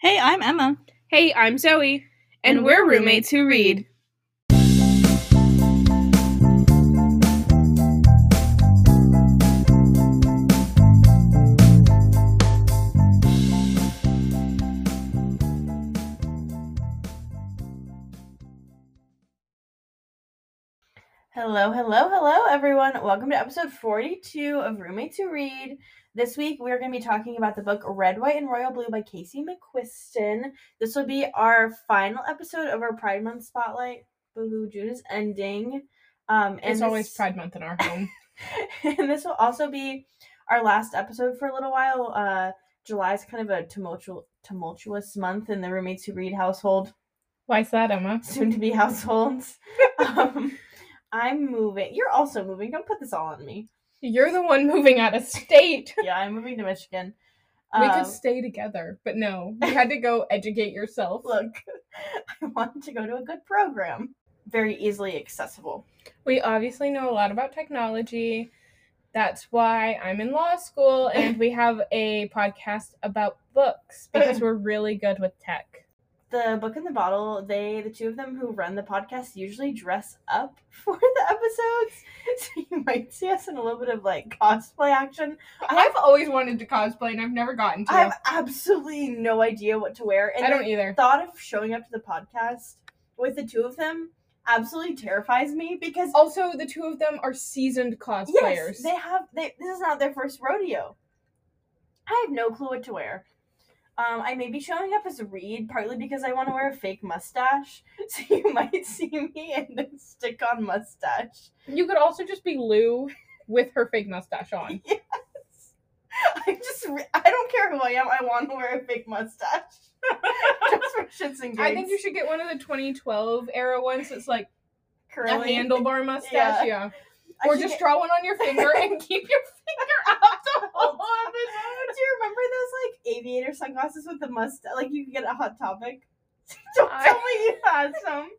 Hey, I'm Emma. Hey, I'm Zoe, and, And we're, we're roommates who read. Hello, hello, hello, everyone. Welcome to episode 42 of Roommates Who Read. This week, we're going to be talking about the book Red, White, and Royal Blue by Casey McQuiston. This will be our final episode of our Pride Month spotlight. Boohoo, June is ending. Um, and It's always Pride Month in our home. and this will also be our last episode for a little while. Uh, July is kind of a tumultuous, tumultuous month in the Roommates Who Read household. Why is that, Emma? soon to be households. um, I'm moving. You're also moving. Don't put this all on me. You're the one moving out of state. Yeah, I'm moving to Michigan. we Um, could stay together, but no, you had to go educate yourself. look, I wanted to go to a good program, very easily accessible. We obviously know a lot about technology. That's why I'm in law school and we have a podcast about books because we're really good with tech. The Book and the Bottle. They, the two of them who run the podcast, usually dress up for the episodes, so you might see us in a little bit of like cosplay action. I've always wanted to cosplay and I've never gotten to. I have absolutely no idea what to wear, and I don't either. thought of showing up to the podcast with the two of them absolutely terrifies me because Also, the two of them are seasoned cosplayers. yes, they have they this is not their first rodeo. I have no clue what to wear. Um, I may be showing up as Reid partly because I want to wear a fake mustache, so you might see me in the stick-on mustache. You could also just be Lou with her fake mustache on. Yes, I just I don't care who I am. I want to wear a fake mustache just for shits and gigs. I think you should get one of the 2012 era ones that's like a handlebar mustache. Yeah. Yeah. Or just get- draw one on your finger and keep your finger out the whole episode. Do you remember those like aviator sunglasses with the mustache? Like you could get a hot topic. Don't I- tell me you had some.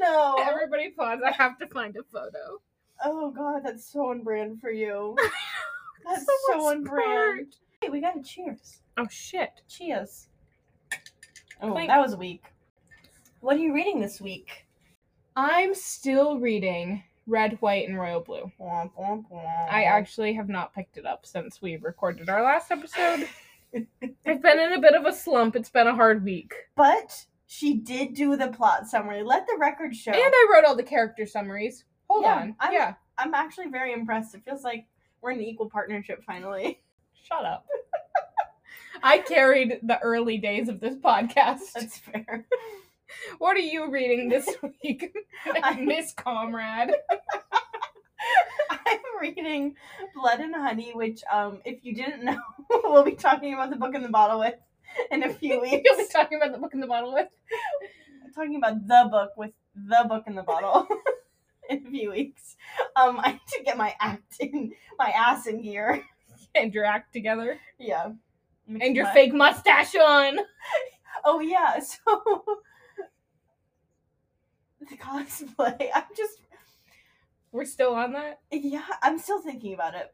No. Everybody pause. I have to find a photo. Oh god, that's so on brand for you. That's So so on brand. Hey, we got a cheers. Oh shit. Cheers. Oh, Clink. that was weak. What are you reading this week? I'm still reading Red, White, and Royal Blue. I actually have not picked it up since we recorded our last episode. I've been in a bit of a slump. It's been a hard week. But she did do the plot summary. Let the record show. And I wrote all the character summaries. Hold Yeah, on. I'm- yeah. I'm actually very impressed. It feels like we're in an equal partnership finally. Shut up. I carried the early days of this podcast. That's fair. What are you reading this week, Miss Comrade? I'm reading Blood and Honey, which, um, if you didn't know, we'll be talking about the Book and the Bottle with in a few weeks. You'll be talking about the Book and the Bottle with. I'm talking about the book with the Book and the Bottle in a few weeks. Um, I need to get my act in, my ass in gear. and your act together. Yeah. And your fake mustache on. Oh yeah, so the cosplay. I'm just We're still on that. yeah, I'm still thinking about it.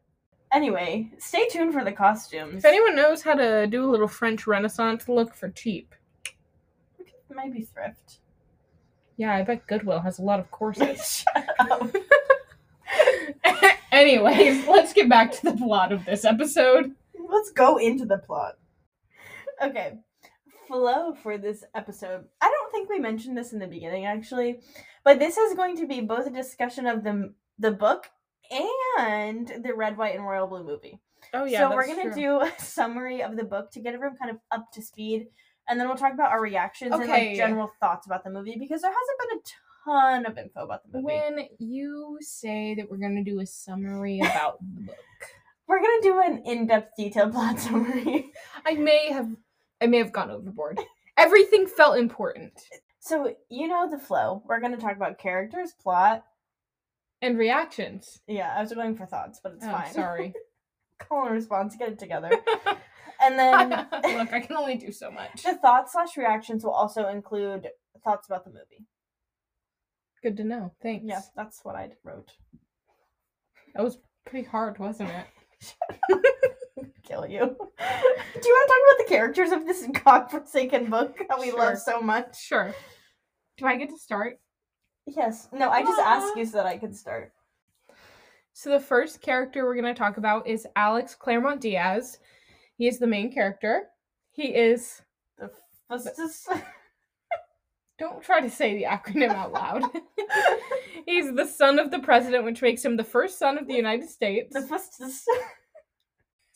Anyway, stay tuned for the costumes. If anyone knows how to do a little French Renaissance look for cheap, It might be thrift. yeah, I bet Goodwill has a lot of up. Anyways, let's get back to the plot of this episode. Let's go into the plot. Okay. Flow for this episode. I don't think we mentioned this in the beginning actually, but this is going to be both a discussion of the the book and the Red, White, and Royal Blue movie. Oh yeah. so we're gonna do a summary of the book to get everyone kind of up to speed, and then we'll talk about our reactions and like general thoughts about the movie because there hasn't been a ton of info about the movie. When you say that we're gonna do a summary about the book, We're gonna do an in-depth, detailed plot summary. I may have, I may have gone overboard. Everything felt important so you know the flow. We're gonna talk about characters, plot. and reactions. Yeah, I was going for thoughts, but it's oh, fine. sorry. Call and response, get it together. And then Look, I can only do so much. the thoughts slash reactions will also include thoughts about the movie. Good to know. Thanks. Yeah, that's what I wrote. That was pretty hard, wasn't it? Kill you. Do you want to talk about the characters of this godforsaken book that we Sure. love so much? Sure. Do I get to start? Yes. No, I just asked ah. you so that I could start. So the first character we're going to talk about is Alex Claremont Diaz. He is the main character. He is The fustus. don't try to say the acronym out loud. He's the son of the president, which makes him the first son of the United States. the fustus.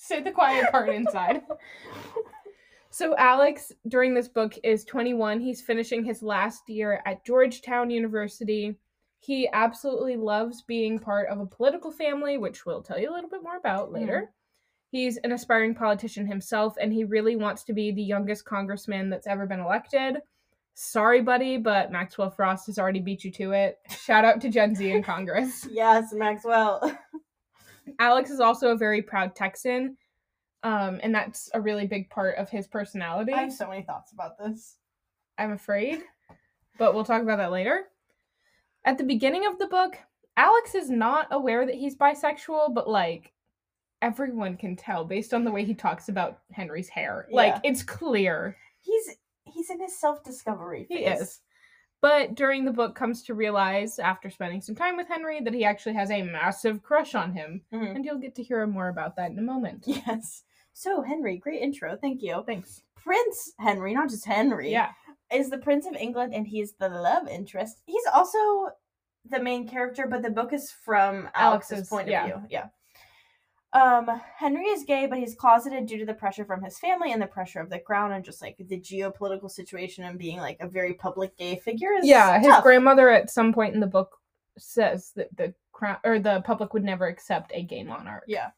Say the quiet part inside. So Alex during this book is 21. He's finishing his last year at Georgetown University. He absolutely loves being part of a political family, which we'll tell you a little bit more about hmm. later. He's an aspiring politician himself, and he really wants to be the youngest congressman that's ever been elected. Sorry, buddy, but Maxwell Frost has already beat you to it. Shout out to Gen Z in Congress. Yes, Maxwell. Alex is also a very proud Texan, um, and that's a really big part of his personality. I have so many thoughts about this. I'm afraid, but we'll talk about that later. At the beginning of the book, Alex is not aware that he's bisexual, but like everyone can tell based on the way he talks about Henry's hair. Like Yeah. it's clear He's he's in his self discovery phase. he is. But during the book comes to realize after spending some time with Henry that he actually has a massive crush on him, Mhm. and you'll get to hear more about that in a moment. Yes. So Henry, great intro. Thank you. Thanks. Prince Henry, not just Henry. Yeah. is the Prince of England and he's the love interest. He's also the main character, but the book is from Alex's, Alex's, point yeah. of view. Yeah. Um, Henry is gay, but he's closeted due to the pressure from his family and the pressure of the crown and just like the geopolitical situation and being like a very public gay figure. Is Yeah, his tough. grandmother at some point in the book says that the crown or the public would never accept a gay monarch. Yeah.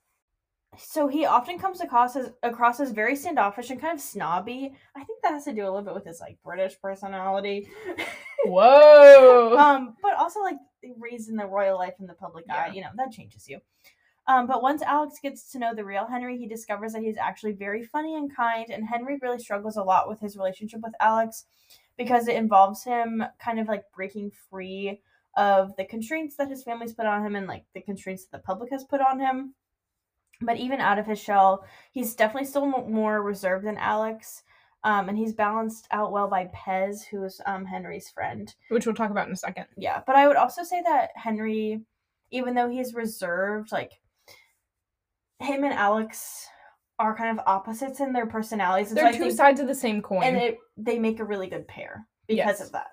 So he often comes across as across as very standoffish and kind of snobby. I think that has to do a little bit with his like British personality. Whoa. um, but also like raised in the royal life in the public eye, Yeah. you know, that changes you. Um, but once Alex gets to know the real Henry, he discovers that he's actually very funny and kind, and Henry really struggles a lot with his relationship with Alex because it involves him kind of like breaking free of the constraints that his family's put on him and like the constraints that the public has put on him. But even out of his shell, he's definitely still mo- more reserved than Alex. Um, and he's balanced out well by Pez, who's um, Henry's friend. Which we'll talk about in a second. Yeah, but I would also say that Henry, even though he's reserved, like him and Alex are kind of opposites in their personalities. And so They're I two think- sides of the same coin. and it, they make a really good pair because Yes. of that.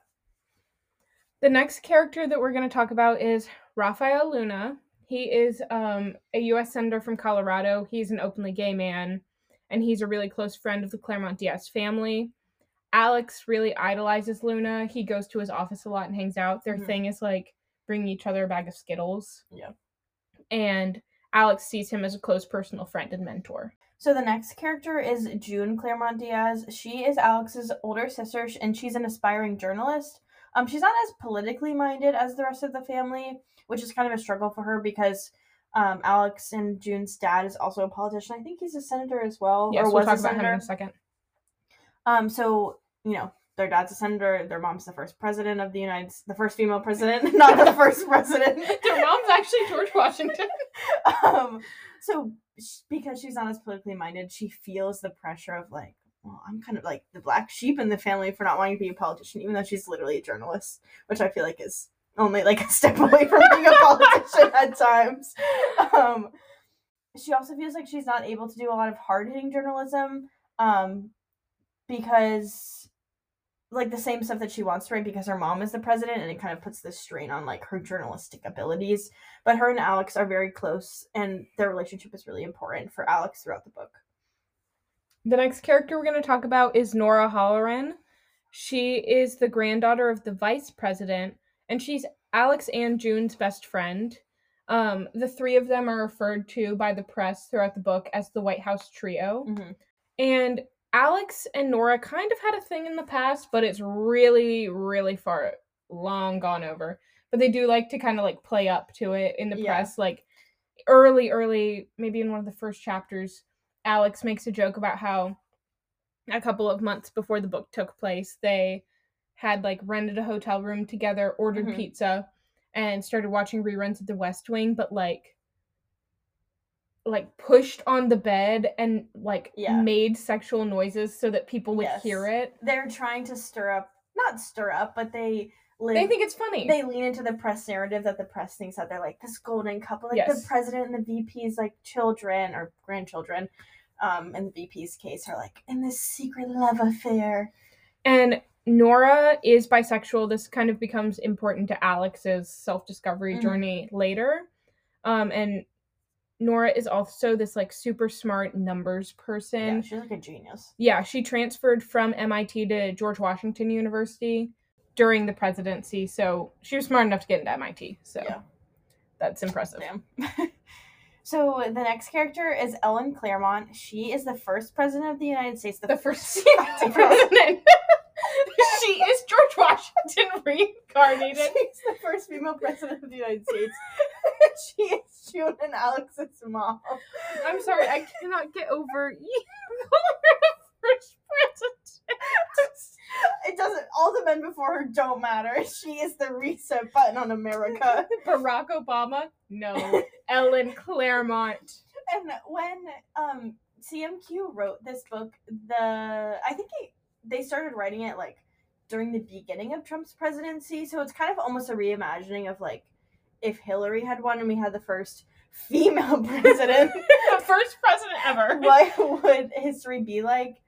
the next character that we're going to talk about is Rafael Luna. He is um, a U.S. senator from Colorado. He's an openly gay man, and he's a really close friend of the Claremont Diaz family. Alex really idolizes Luna. He goes to his office a lot and hangs out. Their Mhm. thing is like bringing each other a bag of Skittles. Yeah. And Alex sees him as a close personal friend and mentor. So the next character is June Claremont Diaz. She is Alex's older sister, and she's an aspiring journalist. Um, she's not as politically minded as the rest of the family, which is kind of a struggle for her because um, Alex and June's dad is also a politician. I think he's a senator as well, Yes, or we'll was talk about him in a second. Um, so you know, their dad's a senator. Their mom's the first president of the United, the first female president, not the first president. Their mom's actually George Washington. um, so because she's not as politically minded, she feels the pressure of like, well, I'm kind of like the black sheep in the family for not wanting to be a politician, even though she's literally a journalist, which I feel like is only like a step away from being a politician at times. Um, she also feels like she's not able to do a lot of hard hitting journalism um, because like the same stuff that she wants to write because her mom is the president and it kind of puts this strain on like her journalistic abilities but her and alex are very close and their relationship is really important for alex throughout the book The next character we're going to talk about is Nora Holleran. She is the granddaughter of the vice president, and she's Alex and June's best friend. Um, the three of them are referred to by the press throughout the book as the White House Trio. Mhm. And Alex and Nora kind of had a thing in the past, but it's really, really far long gone over. But they do like to kind of like play up to it in the Yeah. press. Like early, early, maybe in one of the first chapters, Alex makes a joke about how a couple of months before the book took place, they had like rented a hotel room together, ordered Mhm. pizza, and started watching reruns of The West Wing, but like like pushed on the bed and like Yeah. made sexual noises so that people would Yes. hear it. They're trying to stir up, not stir up, but they live. They think it's funny. they lean into the press narrative that the press thinks that they're like this golden couple, like Yes. the president and the VP's like children or grandchildren. Um, in the VP's case, are like in this secret love affair. and Nora is bisexual. This kind of becomes important to Alex's self-discovery Mhm. journey later. Um, and Nora is also this like super smart numbers person. Yeah, she's like a genius. Yeah, she transferred from MIT to George Washington University during the presidency, so she was smart enough to get into MIT. So Yeah. that's impressive. So the next character is Ellen Claremont. She is the first president of the United States. The first female president. she is George Washington reincarnated. She's the first female president of the United States. June and Alex's mom. I'm sorry, I cannot get over you calling her the first president. It doesn't. All the men before her don't matter. She is the reset button on America. Barack Obama? No. Ellen Claremont. And when um CMQ wrote this book, the I think he, they started writing it like during the beginning of Trump's presidency, so it's kind of almost a reimagining of like if Hillary had won and we had the first female president, the first president ever. what would history be like?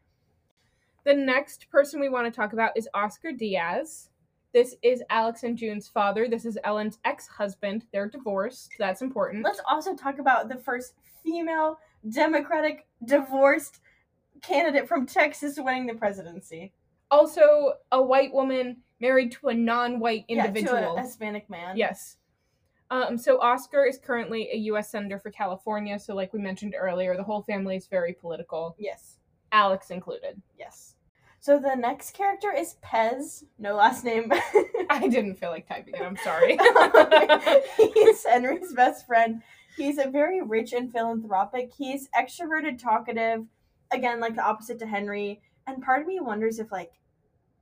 The next person we want to talk about is Oscar Diaz. This is Alex and June's father. This is Ellen's ex husband. They're divorced. That's important. Let's also talk about the first female Democratic divorced candidate from Texas winning the presidency. Also, a white woman married to a non white Yeah, to a. Hispanic man. Yes. Um, so Oscar is currently a U.S. senator for California. So, like we mentioned earlier, the whole family is very political, Yes. Alex included. Yes. So the next character is Pez. No last name. I didn't feel like typing it. I'm sorry. He's Henry's best friend. He's a very rich and philanthropic. He's extroverted, talkative. Again, like the opposite to Henry. And part of me wonders if like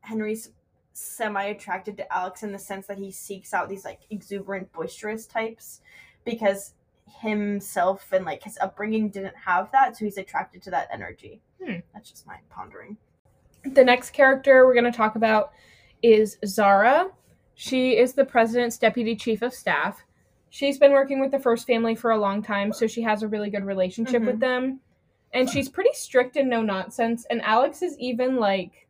Henry's semi attracted to Alex in the sense that he seeks out these like exuberant, boisterous types because himself and like his upbringing didn't have that, so he's attracted to that energy. Hmm. That's just my pondering. the next character we're going to talk about is Zara. She is the president's deputy chief of staff. She's been working with the first family for a long time, so she has a really good relationship Mhm. with them. And she's pretty strict and no nonsense. And Alex is even like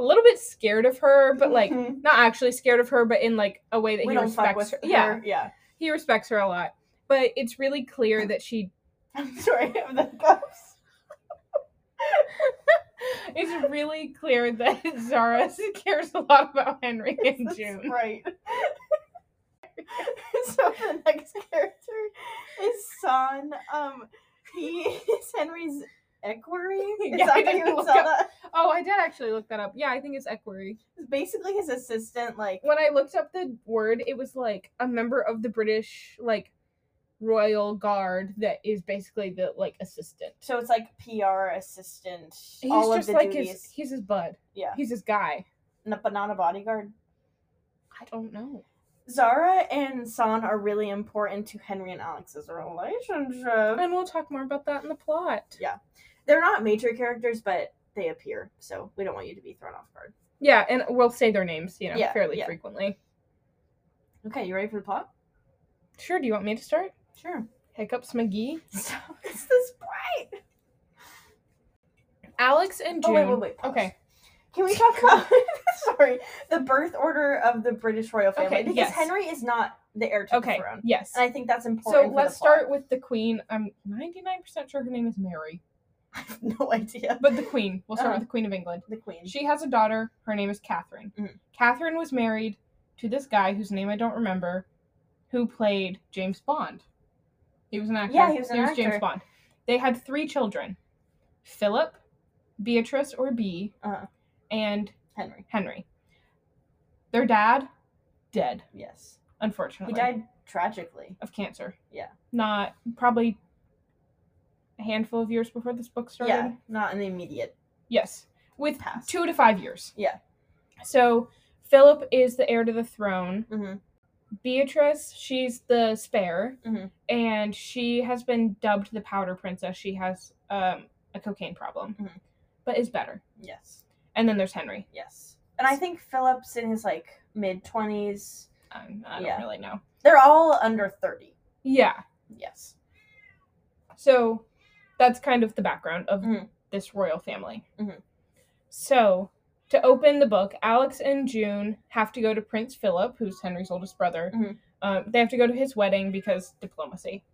a little bit scared of her, but like Mhm. not actually scared of her, but in like a way that we he respects her. her. Yeah, yeah. he respects her a lot. But it's really clear that she I'm sorry, of the cups. it's really clear that Zara cares a lot about Henry and That's June. Right. so the next character is Shaan. Um, he is Henry's equerry. Is Yeah, I didn't look up- Oh, I did actually look that up. Yeah, I think it's equerry. It's basically his assistant. Like, When I looked up the word, it was like a member of the British like royal guard that is basically the like assistant. so it's like PR assistant. He's all just of the like duties. his he's his bud. Yeah, He's his guy. N- but not a bodyguard. I don't know. Zara and Shaan are really important to Henry and Alex's relationship. And we'll talk more about that in the plot. Yeah. They're not major characters, but they appear, so we don't want you to be thrown off guard. Yeah, and we'll say their names, you know, Yeah, fairly yeah. frequently. Okay, you ready for the plot? Sure, do you want me to start? Sure. Hiccups McGee. So it's this bright. Alex and June. Oh wait, wait, wait. pause. Okay. Can we talk about sorry the birth order of the British royal family Okay, because yes. Henry is not the heir to Okay. the throne, Yes. and I think that's important. So let's start with the queen. I'm 99% sure her name is Mary. I have no idea. But the queen. We'll start Uh-huh. with the Queen of England. The queen. She has a daughter. Her name is Catherine. Mhm. Catherine was married to this guy whose name I don't remember, who played James Bond. He was an actor. Yeah, he was an James actor. Bond. They had three children Philip, Beatrice, or Bea, Uh-huh. and Henry. Henry. Their dad, dead, Yes. unfortunately. He died tragically. of cancer. Yeah. Not probably a handful of years before this book started. Yeah, not in the immediate Yes. With past. two to five years. Yeah. So Philip is the heir to the throne. hmm Beatrice, she's the spare, Mhm. and she has been dubbed the Powder Princess. She has um, a cocaine problem, Mhm. but is better. Yes. And then there's Henry. Yes. And I think Philip's in his like mid twenties. Um, I don't Yeah. really know. They're all under thirty. Yeah. Yes. So that's kind of the background of Mhm. this royal family. Mhm. So to open the book, Alex and June have to go to Prince Philip, who's Henry's oldest brother. Mhm. Um, they have to go to his wedding because diplomacy.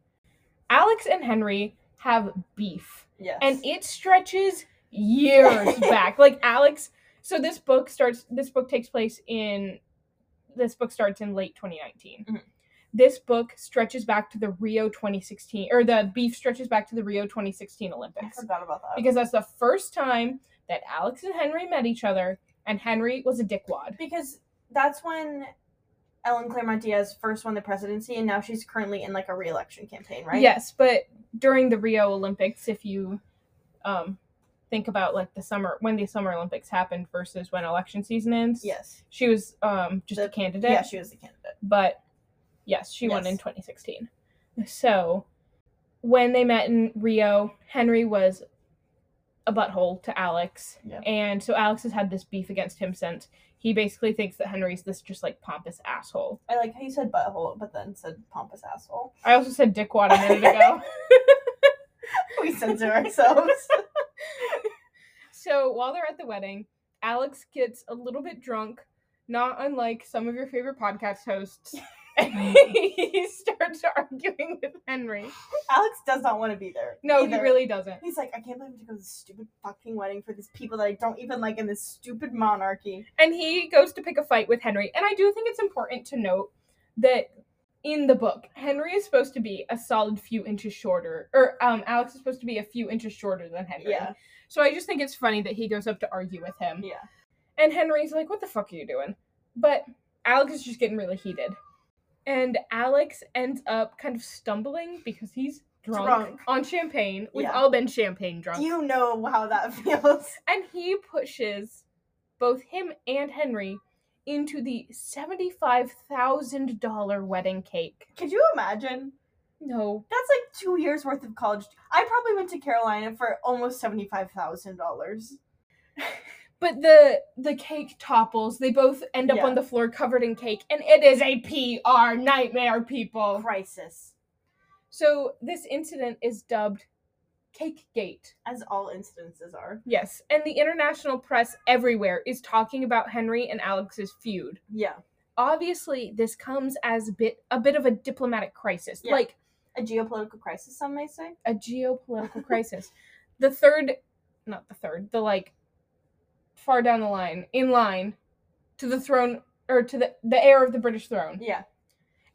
Alex and Henry have beef, Yes. and it stretches years back. Like Alex, so this book starts. This book takes place in. This book starts in late 2019. This book stretches back to the Rio 2016, or the beef stretches back to the Rio 2016 I Olympics forgot about that. because that's the first time that Alex and Henry met each other, and Henry was a dickwad. because that's when Ellen Claremont Diaz first won the presidency, and now she's currently in like a re-election campaign, right? Yes, but during the Rio Olympics, if you um, think about like the summer when the Summer Olympics happened versus when election season ends, Yes. she was um, just a candidate. Yeah, she was a candidate. but yes, she won in 2016. So when they met in Rio, Henry was a butthole to Alex, Yeah. and so Alex has had this beef against him since. He basically thinks that Henry's this just like pompous asshole. I like how you said butthole, but then said pompous asshole. I also said dickwad a minute ago. We censor ourselves. So while they're at the wedding, Alex gets a little bit drunk, not unlike some of your favorite podcast hosts, and he starts arguing with Henry. Alex does not want to be there. No, either. he really doesn't. He's like, I can't believe I have to go to this stupid fucking wedding for these people that I don't even like in this stupid monarchy. And he goes to pick a fight with Henry. And I do think it's important to note that in the book, Henry is supposed to be a solid few inches shorter, or um, Alex is supposed to be a few inches shorter than Henry. Yeah. So I just think it's funny that he goes up to argue with him. Yeah. And Henry's like, what the fuck are you doing? But Alex is just getting really heated. And Alex ends up kind of stumbling because he's drunk, Drunk. on champagne. We've Yeah. all been champagne drunk. You know how that feels. and he pushes both him and Henry into the $75,000 wedding cake. Could you imagine? No. That's like two years worth of college. I probably went to Carolina for almost seventy five thousand dollars. But the the cake topples. They both end up Yeah. on the floor covered in cake and it is a PR nightmare, people. Crisis, So this incident is dubbed Cake Gate. as all incidences are. Yes, and the international press everywhere is talking about Henry and Alex's feud. Yeah, Obviously, this comes as a bit a bit of a diplomatic crisis, Yeah. like a geopolitical crisis. Some may say. a geopolitical crisis. The third, not the third, the like far down the line, in line to the throne or to the the heir of the British throne Yeah,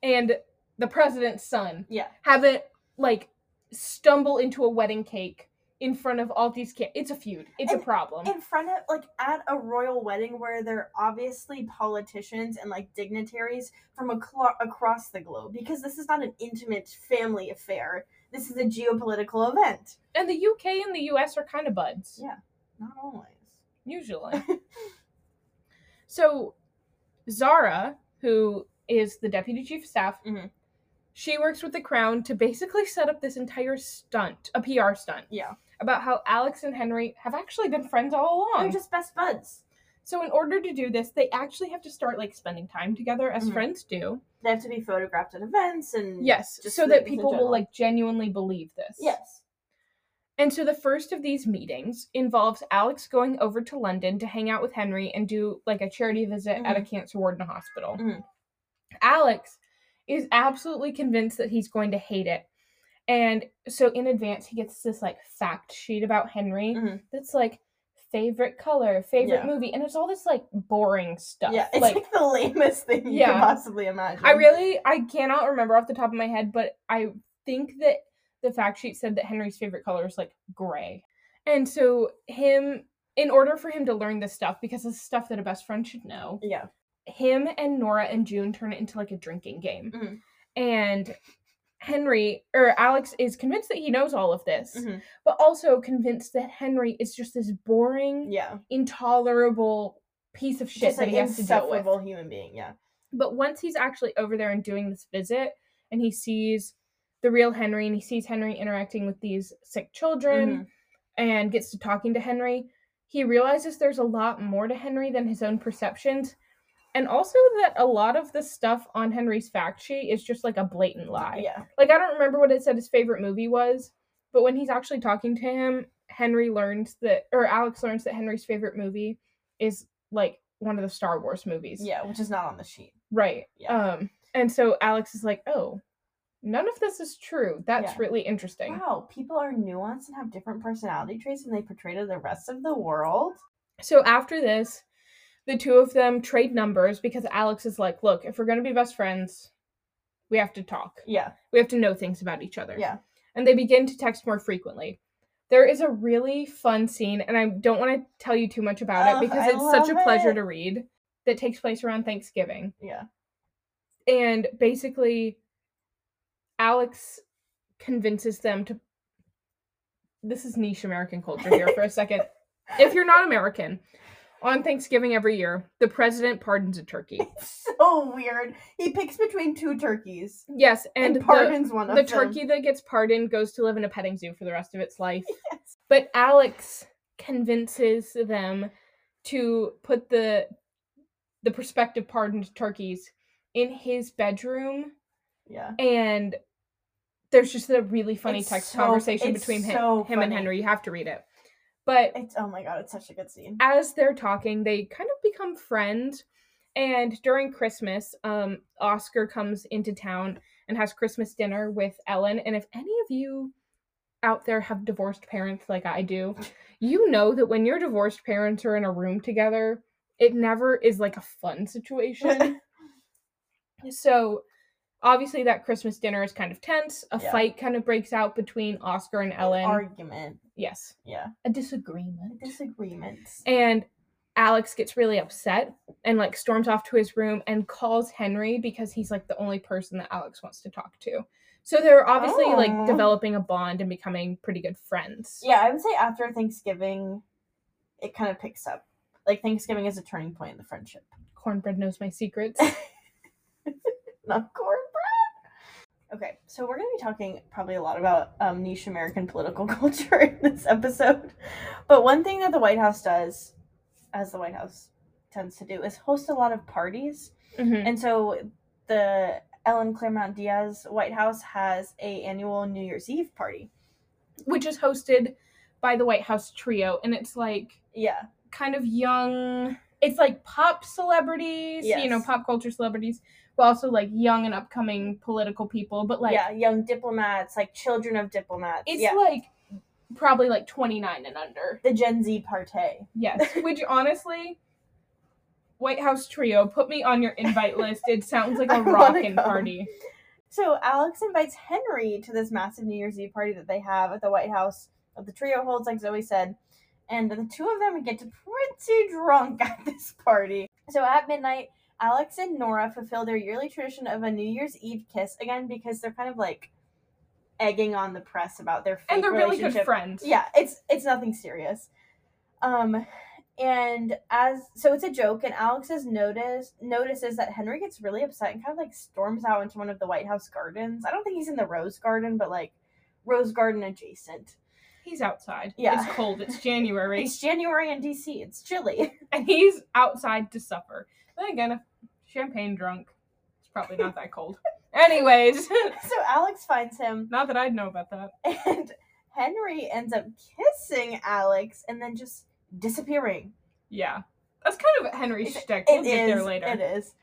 and the president's son yeah. have it like stumble into a wedding cake in front of all these kids. It's a feud. It's And- a problem. in front of like at a royal wedding where they're obviously politicians and like dignitaries from aclo- across the globe because this is not an intimate family affair this is a geopolitical event And the UK and the US are kind of buds. Yeah. not always Usually. so, Zara, who is the deputy chief of staff, Mhm. she works with the crown to basically set up this entire stunt, a PR stunt, yeah about how Alex and Henry have actually been friends all along. they're just best buds So, in order to do this, they actually have to start like spending time together as Mhm. friends do. they have to be photographed at events and Yes, just so that people will like genuinely believe this. yes And so the first of these meetings involves Alex going over to London to hang out with Henry and do like a charity visit at a cancer ward in a hospital. Mhm. Alex is absolutely convinced that he's going to hate it. And so in advance he gets this like fact sheet about Henry Mhm. that's like favorite color, favorite Yeah. movie, and it's all this like boring stuff. yeah it's like like, the lamest thing you Yeah. could possibly imagine I really I cannot remember off the top of my head, but I think that the fact sheet said that Henry's favorite color is like gray. And so him in order for him to learn this stuff because it's stuff that a best friend should know, yeah him and Nora and June turn it into like a drinking game. Mhm. And Henry or Alex is convinced that he knows all of this, Mhm. but also convinced that Henry is just this boring, yeah intolerable piece of shit just that an he has to deal with. human being yeah But once he's actually over there and doing this visit, and he sees the real Henry, and he sees Henry interacting with these sick children, Mhm. and gets to talking to Henry, he realizes there's a lot more to Henry than his own perceptions. And also that a lot of the stuff on Henry's fact sheet is just like a blatant lie. Yeah. Like I don't remember what it said his favorite movie was, but when he's actually talking to him, Henry learns that or Alex learns that Henry's favorite movie is like one of the Star Wars movies. Yeah, which is not on the sheet. Right. Yeah. Um and so Alex is like, "Oh, none of this is true. That's Yeah. really interesting." Wow, people are nuanced and have different personality traits than they portray to the rest of the world. So after this, the two of them trade numbers because Alex is like, "Look, if we're going to be best friends, we have to talk. Yeah. We have to know things about each other." Yeah. And they begin to text more frequently. There is a really fun scene and I don't want to tell you too much about it because I it's such a love pleasure it. to read that takes place around Thanksgiving. Yeah. And basically Alex convinces them to this is niche American culture here for a second. If you're not American, on Thanksgiving every year, the president pardons a turkey. It's so weird. He picks between two turkeys Yes, and, and, the, pardons one of the them. turkey that gets pardoned goes to live in a petting zoo for the rest of its life. Yes. But Alex convinces them to put the the prospective pardoned turkeys in his bedroom Yeah. and there's just a really funny It's text so- conversation between him, so him and. Henry. You have to read it. But It's oh my god, it's such a good scene. as they're talking, they kind of become friends. And during Christmas, um, Oscar comes into town and has Christmas dinner with Ellen. And if any of you out there have divorced parents like I do, you know that when your divorced parents are in a room together, it never is like a fun situation. so obviously that Christmas dinner is kind of tense. A Yeah. fight kind of breaks out between Oscar and Ellen. Argument. yes. Yeah. A disagreement. Disagreements. And Alex gets really upset and like storms off to his room and calls Henry because he's like the only person that Alex wants to talk to. So they're obviously Aw. like oh. developing a bond and becoming pretty good friends. Yeah, I would say after Thanksgiving, it kind of picks up. Like Thanksgiving is a turning point in the friendship. Cornbread knows my secrets. Not cornbread. Okay, so we're gonna be talking probably a lot about um, niche American political culture in this episode. But one thing that the White House does, as the White House tends to do, is host a lot of parties. Mhm. And so the Ellen Claremont Diaz White House has a annual New Year's Eve party. Which is hosted by the White House Trio. And it's like Yeah, kind of young, it's like pop celebrities, you know, pop culture celebrities, also like young and upcoming political people. But like, yeah, young diplomats, like children of diplomats. it's yeah, like probably like 29 and under. the Gen Z party. Yes, which honestly, White House Trio, put me on your invite list. It sounds like a rockin' party. So Alex invites Henry to this massive New Year's Eve party that they have at the White House that the trio holds, like Zoe said. And the two of them get pretty drunk at this party. So at midnight, Alex and Nora fulfill their yearly tradition of a New Year's Eve kiss again because they're kind of like egging on the press about their fake And they're really good friends. Yeah, it's it's nothing serious. Um and as so it's a joke and Alex has noticed notices that Henry gets really upset and kind of like storms out into one of the White House gardens. I don't think he's in the Rose Garden, but like Rose Garden adjacent. He's outside. Yeah. It's cold. It's January. It's January in DC. It's chilly. and he's outside to suffer. Then again, if champagne drunk, it's probably not that cold. Anyways, so Alex finds him not that I'd know about that. and Henry ends up kissing Alex and then just disappearing. Yeah. That's kind of Henry's It's- shtick. We'll get there later. It is.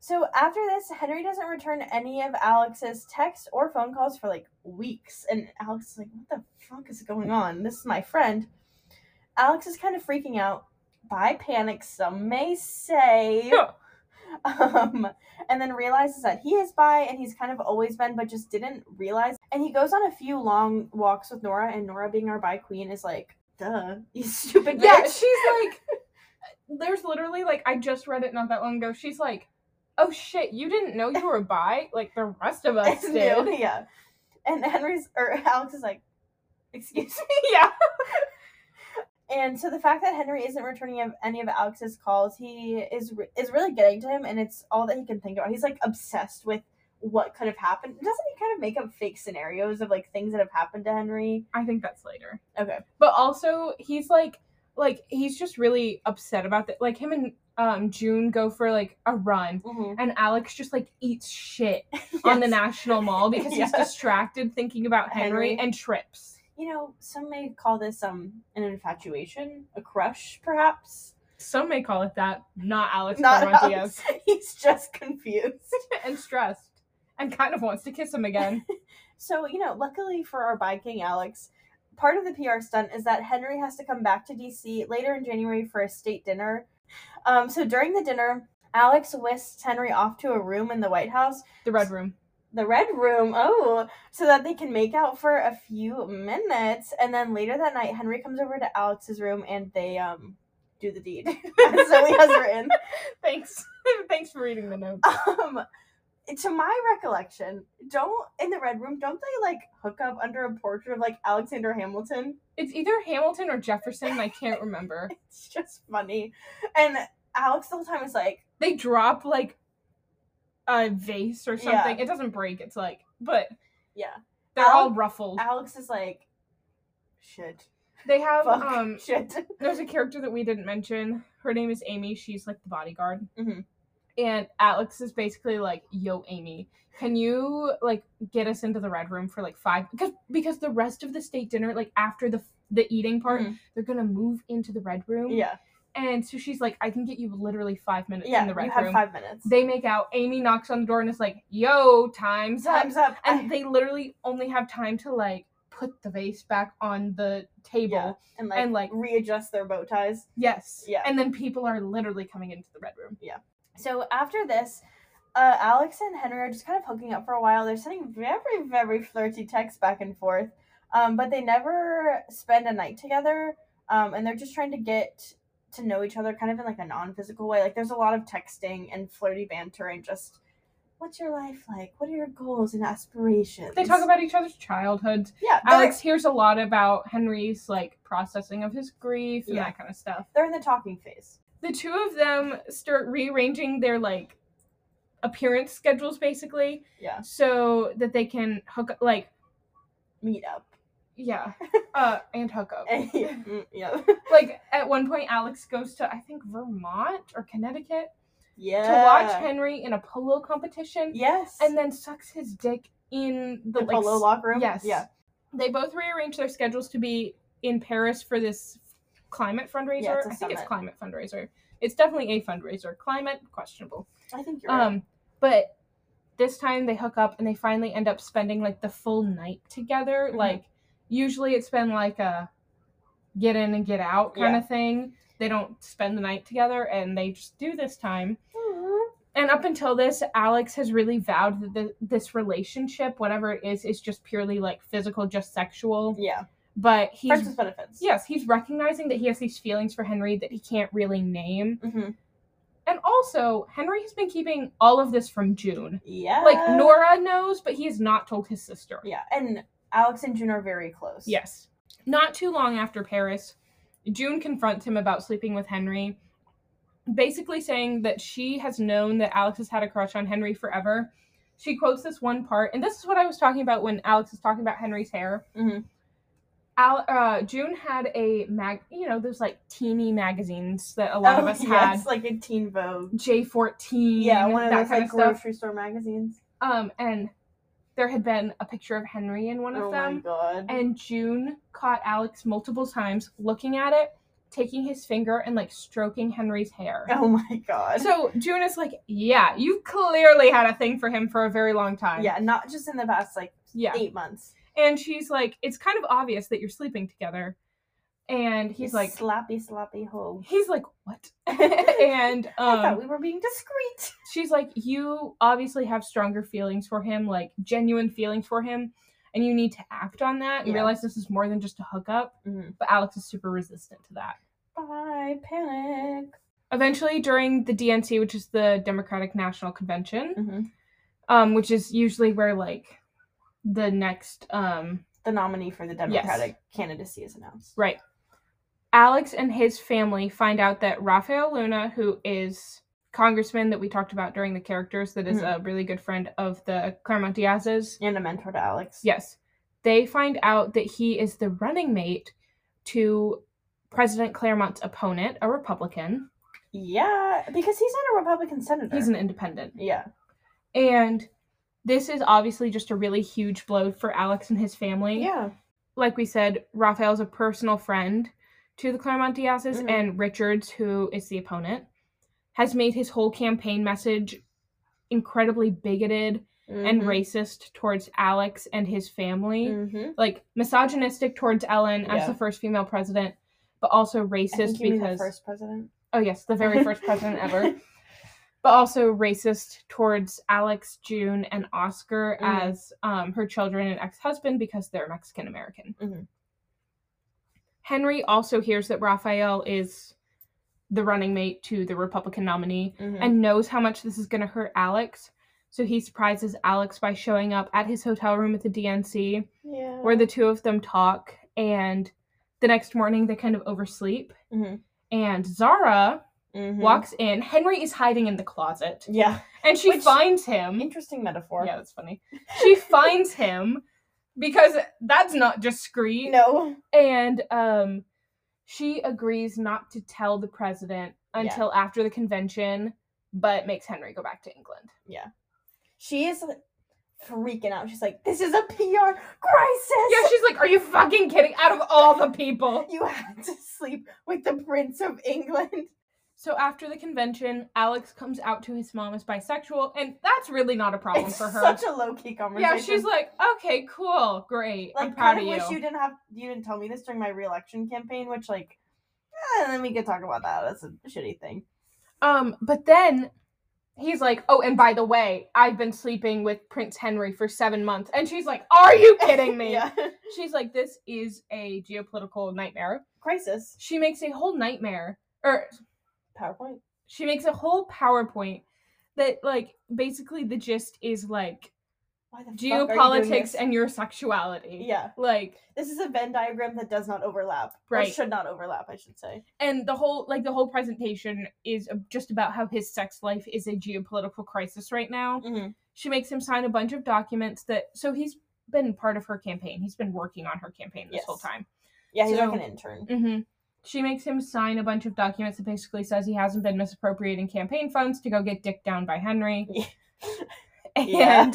So after this, Henry doesn't return any of Alex's texts or phone calls for like weeks, and Alex is like, "What the fuck is going on? This is my friend." Alex is kind of freaking out by panic, some may say, um, and then realizes that he is bi and he's kind of always been, but just didn't realize. And he goes on a few long walks with Nora, and Nora, being our bi queen, is like, "Duh, you stupid Yeah, she's like, there's literally like, I just read it not that long ago. She's like, oh shit, you didn't know you were bi? Like the rest of us did. yeah. And Henry's or Alex is like, excuse me. yeah. And so the fact that Henry isn't returning any of Alex's calls, he is is really getting to him, and it's all that he can think about. He's like obsessed with what could have happened. Doesn't he kind of make up fake scenarios of like things that have happened to Henry? I think that's later. Okay. But also, he's like, like he's just really upset about that. Like him and um June go for like a run, Mm-hmm. and Alex just like eats shit on the National Mall because he's distracted thinking about Henry, Henry. and trips. You know, some may call this um an infatuation, a crush, perhaps. Some may call it that. Not Alex Not Claremont Alex. Diaz. He's just confused. and stressed, and kind of wants to kiss him again. So, you know, luckily for our Viking Alex, part of the PR stunt is that Henry has to come back to DC later in January for a state dinner. Um, so during the dinner, Alex whisks Henry off to a room in the White House, the Red Room. The Red Room, oh, so that they can make out for a few minutes. And then later that night, Henry comes over to Alex's room and they um do the deed. As Zoe has written. Thanks. Thanks for reading the note. um to my recollection don't in the red room don't they like hook up under a portrait of like alexander hamilton It's either Hamilton or Jefferson. I can't remember. it's just funny and alex the whole time is like They drop like a vase or Yeah. something. It doesn't break. It's like, but yeah they're Al- all ruffled. alex is like shit They have fuck um. shit There's a character that we didn't mention. Her name is Amy. She's like the bodyguard. Mhm. And Alex is basically like, "Yo, Amy, can you like get us into the red room for like five? Because because the rest of the state dinner, like after the the eating part, Mhm. they're gonna move into the red room. yeah And so she's like, I can get you literally five minutes yeah in the red you have room. five minutes They make out. Amy knocks on the door and is like, "Yo, time's up." time's up And I- they literally only have time to like put the vase back on the table. yeah and like, and, like- readjust their bow ties Yes. Yeah. And then people are literally coming into the red room. Yeah. So after this, uh, Alex and Henry are just kind of hooking up for a while. They're sending very, very flirty texts back and forth, um, but they never spend a night together. Um, and they're just trying to get to know each other kind of in like a non-physical way. Like there's a lot of texting and flirty banter and just, what's your life like? What are your goals and aspirations? They talk about each other's childhoods. yeah. Alex hears a lot about Henry's like processing of his grief and Yeah. that kind of stuff. they're in the talking phase. The two of them start rearranging their like appearance schedules basically Yeah. so that they can hook up like Meet up. Yeah uh and hook up Mm, yeah. like at one point alex goes to i think vermont or connecticut Yeah. to watch henry in a polo competition Yes. and then sucks his dick in the, the like, polo locker room. yes Yeah. they both rearrange their schedules to be in paris for this climate fundraiser Yeah, i think it's climate fundraiser it's definitely a fundraiser climate questionable I think you're right. um but this time they hook up and they finally end up spending like the full night together Mhm. like usually it's been like a get in and get out kind Yeah. of thing they don't spend the night together and they just do this time Aw. and up until this alex has really vowed that the, this relationship whatever it is is just purely like physical just sexual Yeah. but he's Friends with benefits. yes he's recognizing that he has these feelings for henry that he can't really name hmm and also henry has been keeping all of this from june Yeah. like Nora knows, but he has not told his sister. Yeah, and Alex and June are very close. Yes. Not too long after Paris, June confronts him about sleeping with Henry, basically saying that she has known that Alex has had a crush on Henry forever. She quotes this one part, and this is what I was talking about when Alex was talking about Henry's hair. Mhm. Al- uh, June had a mag, you know, those like teeny magazines that a lot of Oh, us yes, had. like a Teen Vogue. J14, Yeah, one of those kind like of grocery store magazines. Um, and there had been a picture of Henry in one of oh them. my god. And June caught Alex multiple times looking at it, taking his finger and like stroking Henry's hair. oh my god. So June is like, Yeah, you clearly had a thing for him for a very long time. yeah, not just in the past like Yeah. eight months. And she's like, It's kind of obvious that you're sleeping together. And he's You like, sloppy sloppy hoe. He's like, What? and I thought um, we were being discreet. she's like, You obviously have stronger feelings for him, like genuine feelings for him. And you need to act on that and Yeah. realize this is more than just a hookup. Mhm. But Alex is super resistant to that. Bye, panic. Eventually, during the DNC, which is the Democratic National Convention, hmm um, which is usually where like the next um The nominee for the Democratic candidacy is announced. right, Alex and his family find out that Rafael Luna, who is congressman that we talked about during the characters, that is Mhm. a really good friend of the Claremont Diaz's. And a mentor to Alex. Yes. They find out that he is the running mate to President Claremont's opponent, a Republican. Yeah, because he's not a Republican senator. He's an independent. yeah. And this is obviously just a really huge blow for Alex and his family. Yeah. Like we said, Rafael's a personal friend to the Claremont Diaz's, Mhm. and Richards, who is the opponent, has made his whole campaign message incredibly bigoted and Mhm. racist towards Alex and his family. Mhm. Like misogynistic towards Ellen as the first female president, but also racist because the first president. oh yes, the very first president ever. But also racist towards Alex, June, and Oscar Mhm. as um, her children and ex-husband because they're Mexican American. Henry also hears that Rafael is the running mate to the Republican nominee Mhm. and knows how much this is going to hurt Alex. So he surprises Alex by showing up at his hotel room at the DNC yeah. where the two of them talk. And the next morning, they kind of oversleep. Mhm. And Zahra Mhm. walks in. Henry is hiding in the closet. Yeah. And she Which- finds him. Interesting metaphor. Yeah, that's funny. She finds him because that's not discreet. No. And um she agrees not to tell the president Yeah. until after the convention, but makes Henry go back to England. Yeah. She is freaking out. She's like, "This is a PR crisis." Yeah, she's like, Are you fucking kidding? Out of all the people. you had to sleep with the Prince of England. So after the convention, Alex comes out to his mom as bisexual, and that's really not a problem It's for her. such a low key conversation. yeah, she's like, okay, cool, great. like, I'm proud kinda of wish you. you didn't have you didn't tell me this during my re-election campaign, which like, eh, then we could talk about that. That's a shitty thing. Um, but then he's like, oh, and by the way, I've been sleeping with Prince Henry for seven months. And she's like, are you kidding me? yeah, She's like, this is a geopolitical nightmare. crisis. She makes a whole nightmare, or PowerPoint. she makes a whole PowerPoint that, like, basically the gist is like Why the fuck are you geopolitics and your sexuality. yeah, Like, this is a Venn diagram that does not overlap. Right. should not overlap, I should say. and the whole like the whole presentation is just about how his sex life is a geopolitical crisis right now. Mm-hmm. She makes him sign a bunch of documents that so he's been part of her campaign. He's been working on her campaign this Yes. whole time. Yeah, he's So- like an intern. hmm She makes him sign a bunch of documents that basically says he hasn't been misappropriating campaign funds to go get dicked down by Henry. And Yeah.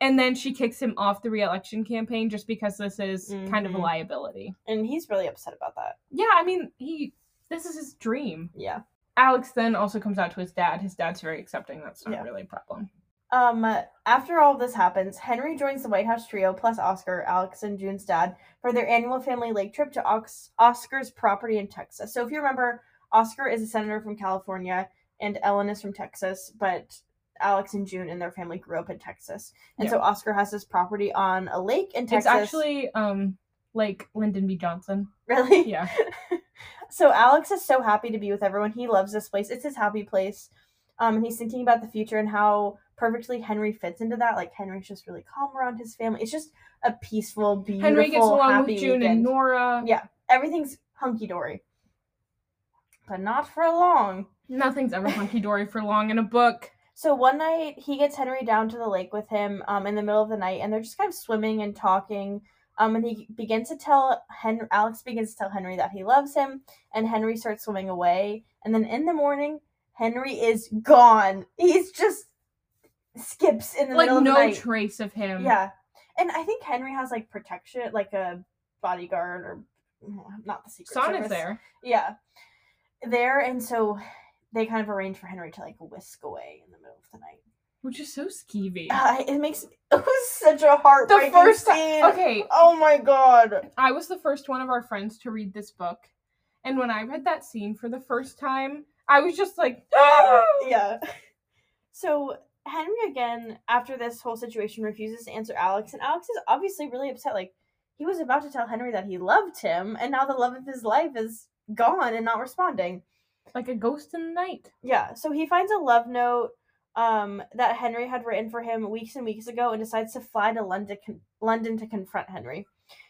and then she kicks him off the re-election campaign just because this is kind of a Mhm. liability. and he's really upset about that. Yeah, I mean, he this is his dream. Yeah. Alex then also comes out to his dad. His dad's very accepting. That's not Yeah. really a problem. Um, after all of this happens, Henry joins the White House trio plus Oscar, Alex, and June's dad for their annual family lake trip to Ox- Oscar's property in Texas. So if you remember, Oscar is a senator from California and Ellen is from Texas, but Alex and June and their family grew up in Texas. And Yeah. so Oscar has this property on a lake in Texas. It's actually um like Lyndon B. Johnson. really Yeah. so Alex is so happy to be with everyone. He loves this place. It's his happy place. Um, and he's thinking about the future and how perfectly Henry fits into that. Like Henry's just really calm around his family. It's just a peaceful, beautiful, Henry gets along with June weekend. and Nora. Yeah, everything's hunky dory, but not for long. Nothing's ever hunky dory for long in a book. So one night he gets Henry down to the lake with him um, in the middle of the night, and they're just kind of swimming and talking. Um, and he begins to tell Henry, Alex begins to tell Henry that he loves him, and Henry starts swimming away. And then in the morning, Henry is gone. He's just skips in the Like middle of no the night. trace of him. yeah, and I think Henry has like protection, like a bodyguard or not the secret Son is there. Yeah, there, and so they kind of arrange for Henry to like whisk away in the middle of the night. Which is so skeevy. Uh, it makes it was such a heartbreaking first ti- scene. okay. Oh my god. I was the first one of our friends to read this book. And when I read that scene for the first time, I was just like, Yeah. So Henry again, after this whole situation, refuses to answer Alex, and Alex is obviously really upset. Like he was about to tell Henry that he loved him, and now the love of his life is gone and not responding. like a ghost in the night. Yeah, so he finds a love note um, that Henry had written for him weeks and weeks ago and decides to fly to London, London to confront Henry.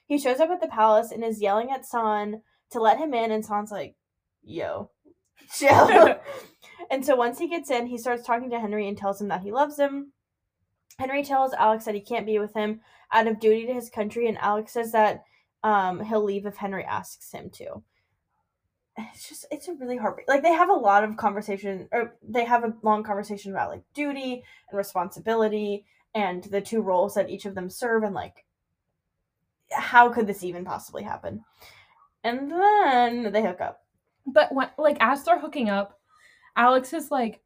He shows up at the palace and is yelling at Shaan to let him in, and Shaan's like, "Yo, chill." and so once he gets in, he starts talking to Henry and tells him that he loves him. Henry tells Alex that he can't be with him out of duty to his country, and Alex says that um, he'll leave if Henry asks him to. It's just it's a really hard like they have a lot of conversation or they have a long conversation about like duty and responsibility and the two roles that each of them serve and like how could this even possibly happen? And then they hook up. But when, like as they're hooking up, Alex is like,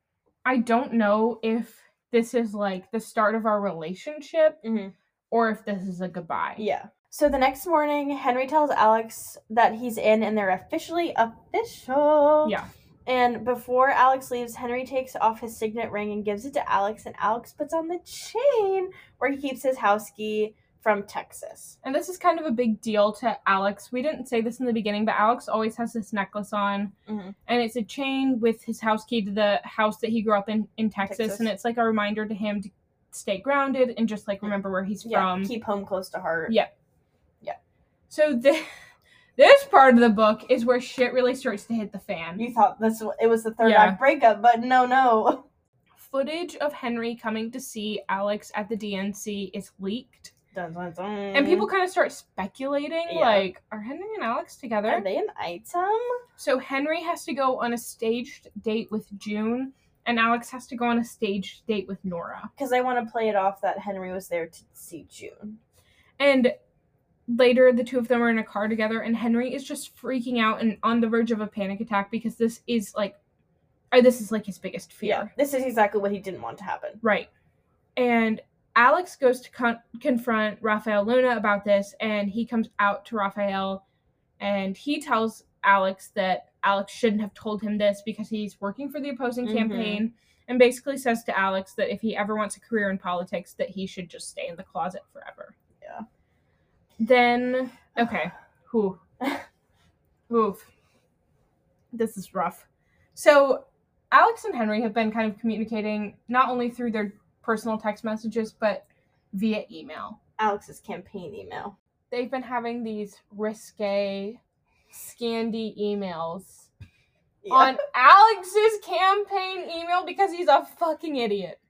I don't know if this is like the start of our relationship Mm-hmm. or if this is a goodbye. Yeah. So the next morning, Henry tells Alex that he's in and they're officially official. Yeah. And before Alex leaves, Henry takes off his signet ring and gives it to Alex, and Alex puts on the chain where he keeps his house key from Texas. And this is kind of a big deal to Alex. We didn't say this in the beginning, but Alex always has this necklace on, Mhm. and it's a chain with his house key to the house that he grew up in in Texas, Texas. and it's like a reminder to him to stay grounded and just like remember where he's Yeah, from. keep home close to heart. Yeah. Yeah. So the, this part of the book is where shit really starts to hit the fan. You thought this it was the third Yeah. act breakup, but no, no. Footage of Henry coming to see Alex at the DNC is leaked. Dun, dun, dun. And people kind of start speculating, Yeah. like, are Henry and Alex together? are they an item? So Henry has to go on a staged date with June, and Alex has to go on a staged date with Nora. Because I want to play it off that Henry was there to see June. And later, the two of them are in a car together, and Henry is just freaking out and on the verge of a panic attack because this is like, or this is like his biggest fear. Yeah, this is exactly what he didn't want to happen. Right. And Alex goes to con- confront Rafael Luna about this, and he comes out to Rafael and he tells Alex that Alex shouldn't have told him this because he's working for the opposing Mhm. campaign, and basically says to Alex that if he ever wants a career in politics, that he should just stay in the closet forever. Yeah. Then, okay, whew, oof, this is rough. So, Alex and Henry have been kind of communicating not only through their personal text messages, but via email. Alex's campaign email. They've been having these risque, scandy emails Yeah. on Alex's campaign email because he's a fucking idiot.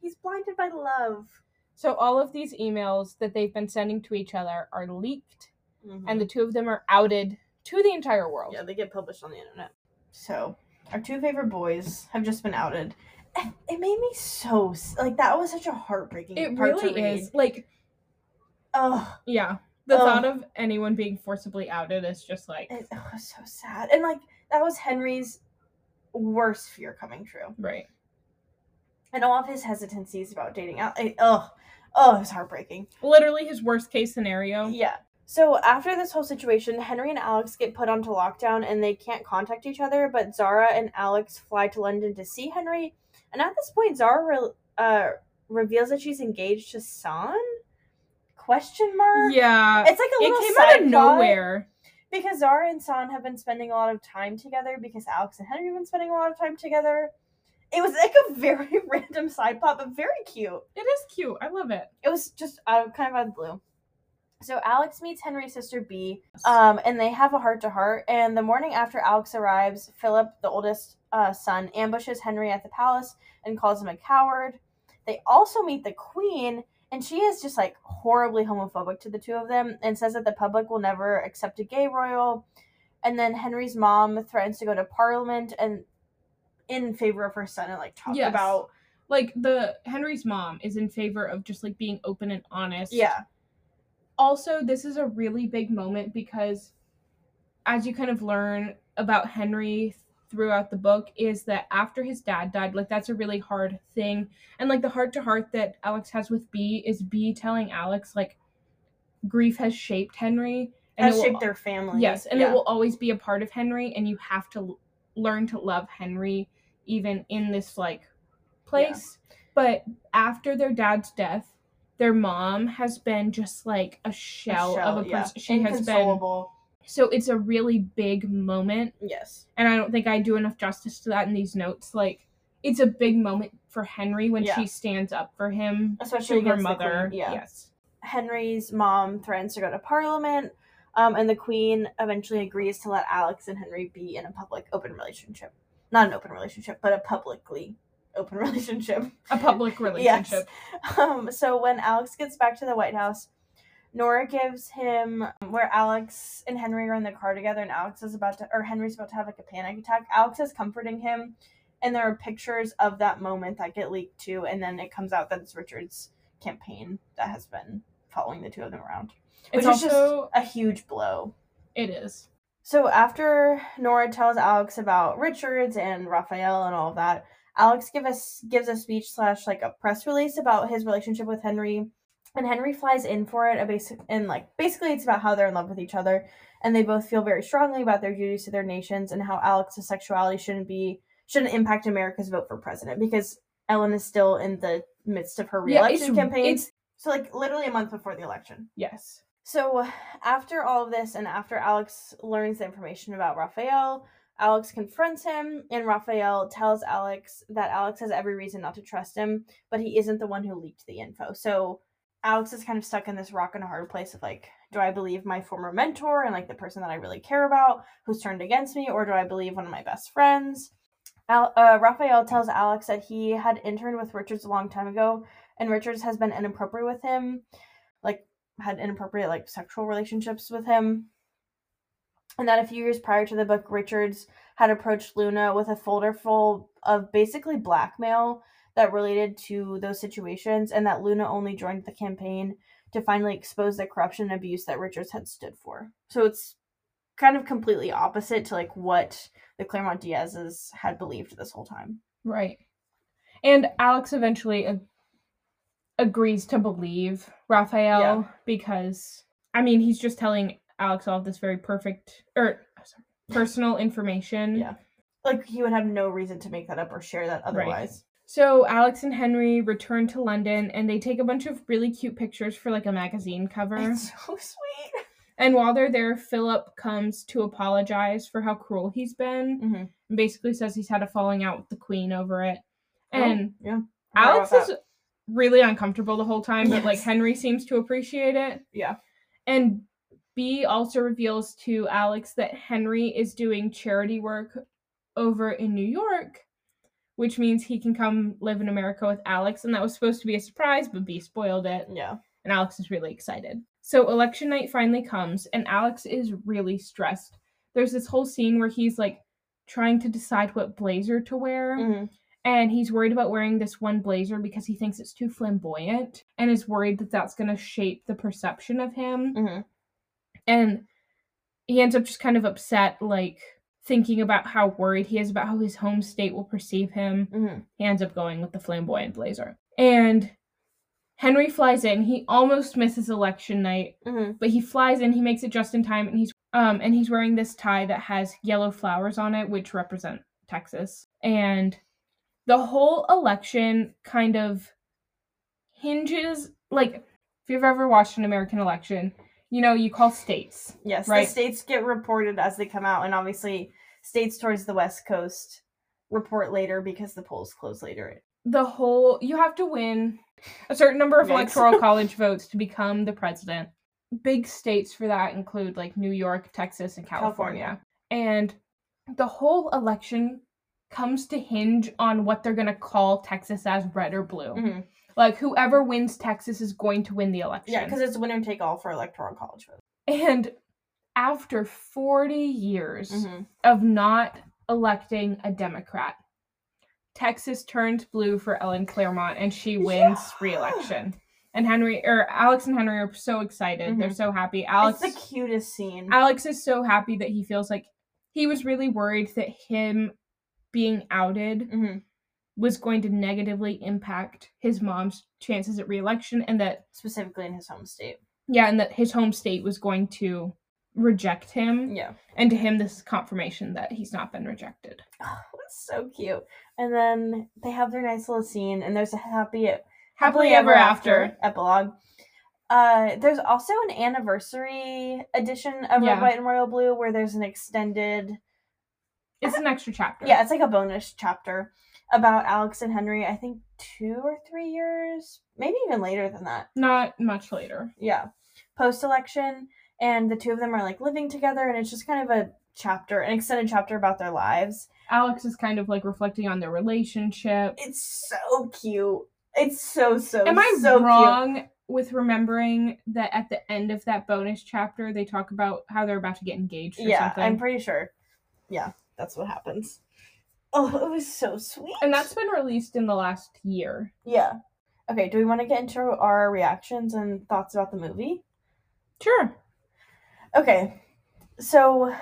He's blinded by love. So all of these emails that they've been sending to each other are leaked, Mhm. and the two of them are outed to the entire world. yeah, they get published on the internet. So, our two favorite boys have just been outed. It it made me so like that was such a heartbreaking. It really is. Like, Oh, yeah. The Ugh. thought of anyone being forcibly outed is just like, it, it was so sad, and like that was Henry's worst fear coming true, right. and all of his hesitancies about dating out. It, oh, oh, it was heartbreaking. Literally his worst case scenario. Yeah. So after this whole situation, Henry and Alex get put onto lockdown and they can't contact each other. But Zahra and Alex fly to London to see Henry, and at this point, Zahra re- uh, reveals that she's engaged to Shaan. Question mark. Yeah. It's like a little it came out of nowhere. because Zahra and Shaan have been spending a lot of time together because Alex and Henry have been spending a lot of time together. It was like a very random side plot, but very cute. It is cute. I love it. it was just out of, kind of out of the blue. So Alex meets Henry's sister Bea, um, and they have a heart to heart. And the morning after Alex arrives, Philip, the oldest uh, son, ambushes Henry at the palace and calls him a coward. They also meet the queen, and she is just like horribly homophobic to the two of them and says that the public will never accept a gay royal. And then Henry's mom threatens to go to parliament and in favor of her son and like talk Yes. about Like the Henry's mom is in favor of just like being open and honest. yeah also this is a really big moment because as you kind of learn about henry throughout the book is that after his dad died like that's a really hard thing and like the heart to heart that alex has with Bea is Bea telling alex like grief has shaped henry and has it will- shaped their family. yes and Yeah. it will always be a part of henry and you have to learn to love henry even in this like place but after their dad's death their mom has been just like a A shell, of a yeah. person she has been. So it's a really big moment Yes. and i don't think i do enough justice to that in these notes like it's a big moment for henry when Yeah. she stands up for him Especially her mother yeah. yes Henry's mom threatens to go to parliament. Um, and the queen eventually agrees to let Alex and Henry be in a public open relationship. Not an open relationship, but a publicly open relationship. A public relationship. Yes. Um, so when Alex gets back to the White House, Nora gives him um, where Alex and Henry are in the car together, and Alex is about to, or Henry's about to have like a panic attack. Alex is comforting him, and there are pictures of that moment that get leaked too, and then it comes out that it's Richard's campaign that has been following the two of them around. Which It's is just also a huge blow. it is. So after Nora tells Alex about Richards and Rafael and all of that, Alex give us gives a speech slash like a press release about his relationship with Henry, and Henry flies in for it. A basic and like basically it's about how they're in love with each other, and they both feel very strongly about their duties to their nations and how Alex's sexuality shouldn't be shouldn't impact America's vote for president because Ellen is still in the midst of her Yeah, reelection it's- campaign. it's- so like literally a month before the election. Yes. So, after all of this, and after Alex learns the information about Rafael, Alex confronts him, and Rafael tells Alex that Alex has every reason not to trust him, but he isn't the one who leaked the info. So, Alex is kind of stuck in this rock and a hard place of like, do I believe my former mentor and like the person that I really care about who's turned against me, or do I believe one of my best friends? Al- uh, Rafael tells Alex that he had interned with Richards a long time ago, and Richards has been inappropriate with him, like had inappropriate like sexual relationships with him. And that a few years prior to the book, Richards had approached Luna with a folder full of basically blackmail that related to those situations, and that Luna only joined the campaign to finally expose the corruption and abuse that Richards had stood for. So it's kind of completely opposite to like what the Claremont Diaz's had believed this whole time. Right. And Alex eventually ag- agrees to believe Rafael Yeah. because I mean he's just telling Alex all of this very perfect or sorry, personal information. Yeah. Like he would have no reason to make that up or share that otherwise. So Alex and Henry return to London and they take a bunch of really cute pictures for like a magazine cover. It's so sweet. And while they're there, Philip comes to apologize for how cruel he's been Mhm. and basically says he's had a falling out with the queen over it. And Oh, yeah. Alex is really uncomfortable the whole time, but like Henry seems to appreciate it. Yeah. And Bea also reveals to Alex that Henry is doing charity work over in New York, which means he can come live in America with Alex. And that was supposed to be a surprise, but Bea spoiled it. Yeah. And Alex is really excited. So election night finally comes, and Alex is really stressed. There's this whole scene where he's like trying to decide what blazer to wear Mhm. and he's worried about wearing this one blazer because he thinks it's too flamboyant and is worried that that's going to shape the perception of him Mhm. and he ends up just kind of upset like thinking about how worried he is about how his home state will perceive him. Mhm. he ends up going with the flamboyant blazer. And henry flies in. He almost misses election night Mhm. but he flies in. He makes it just in time and he's um and he's wearing this tie that has yellow flowers on it which represent texas. And the whole election kind of hinges like if you've ever watched an american election you know you call states Yes, Right. the states get reported as they come out, and obviously, states towards the west coast report later because the polls close later. the whole you have to win a certain number of Yikes. electoral college votes to become the president. Big states for that include like New York, Texas, and California. And the whole election comes to hinge on what they're going to call Texas as red or blue. Mhm. Like whoever wins Texas is going to win the election. Yeah, because it's winner take all for electoral college votes. and after 40 years Mhm. of not electing a Democrat. Texas turns blue for Ellen Claremont and she wins Yeah. re-election. And Henry or Alex and Henry are so excited. They're Mhm. so happy. Alex It's the cutest scene. Alex is so happy that he feels like he was really worried that him being outed Mhm. was going to negatively impact his mom's chances at re-election and that Specifically in his home state. yeah, and that his home state was going to reject him. Yeah. And to him this is confirmation that he's not been rejected. Oh, it's so cute. And then they have their nice little scene, and there's a happy Happily ever after. epilogue. Uh, there's also an anniversary edition of Yeah. Red, White, and Royal Blue where there's an extended It's an extra chapter. Yeah, it's like a bonus chapter about Alex and Henry. I think two or three years, maybe even later than that. Not much later. Yeah, post election, and the two of them are like living together, and it's just kind of a chapter, an extended chapter about their lives. Alex is kind of like reflecting on their relationship. It's so cute. It's so so. Am I so wrong with remembering that at the end of that bonus chapter they talk about how they're about to get engaged or Yeah, something? I'm pretty sure. Yeah, that's what happens. Oh, it was so sweet. and that's been released in the last year. yeah. Okay, do we want to get into our reactions and thoughts about the movie? Sure. Okay, so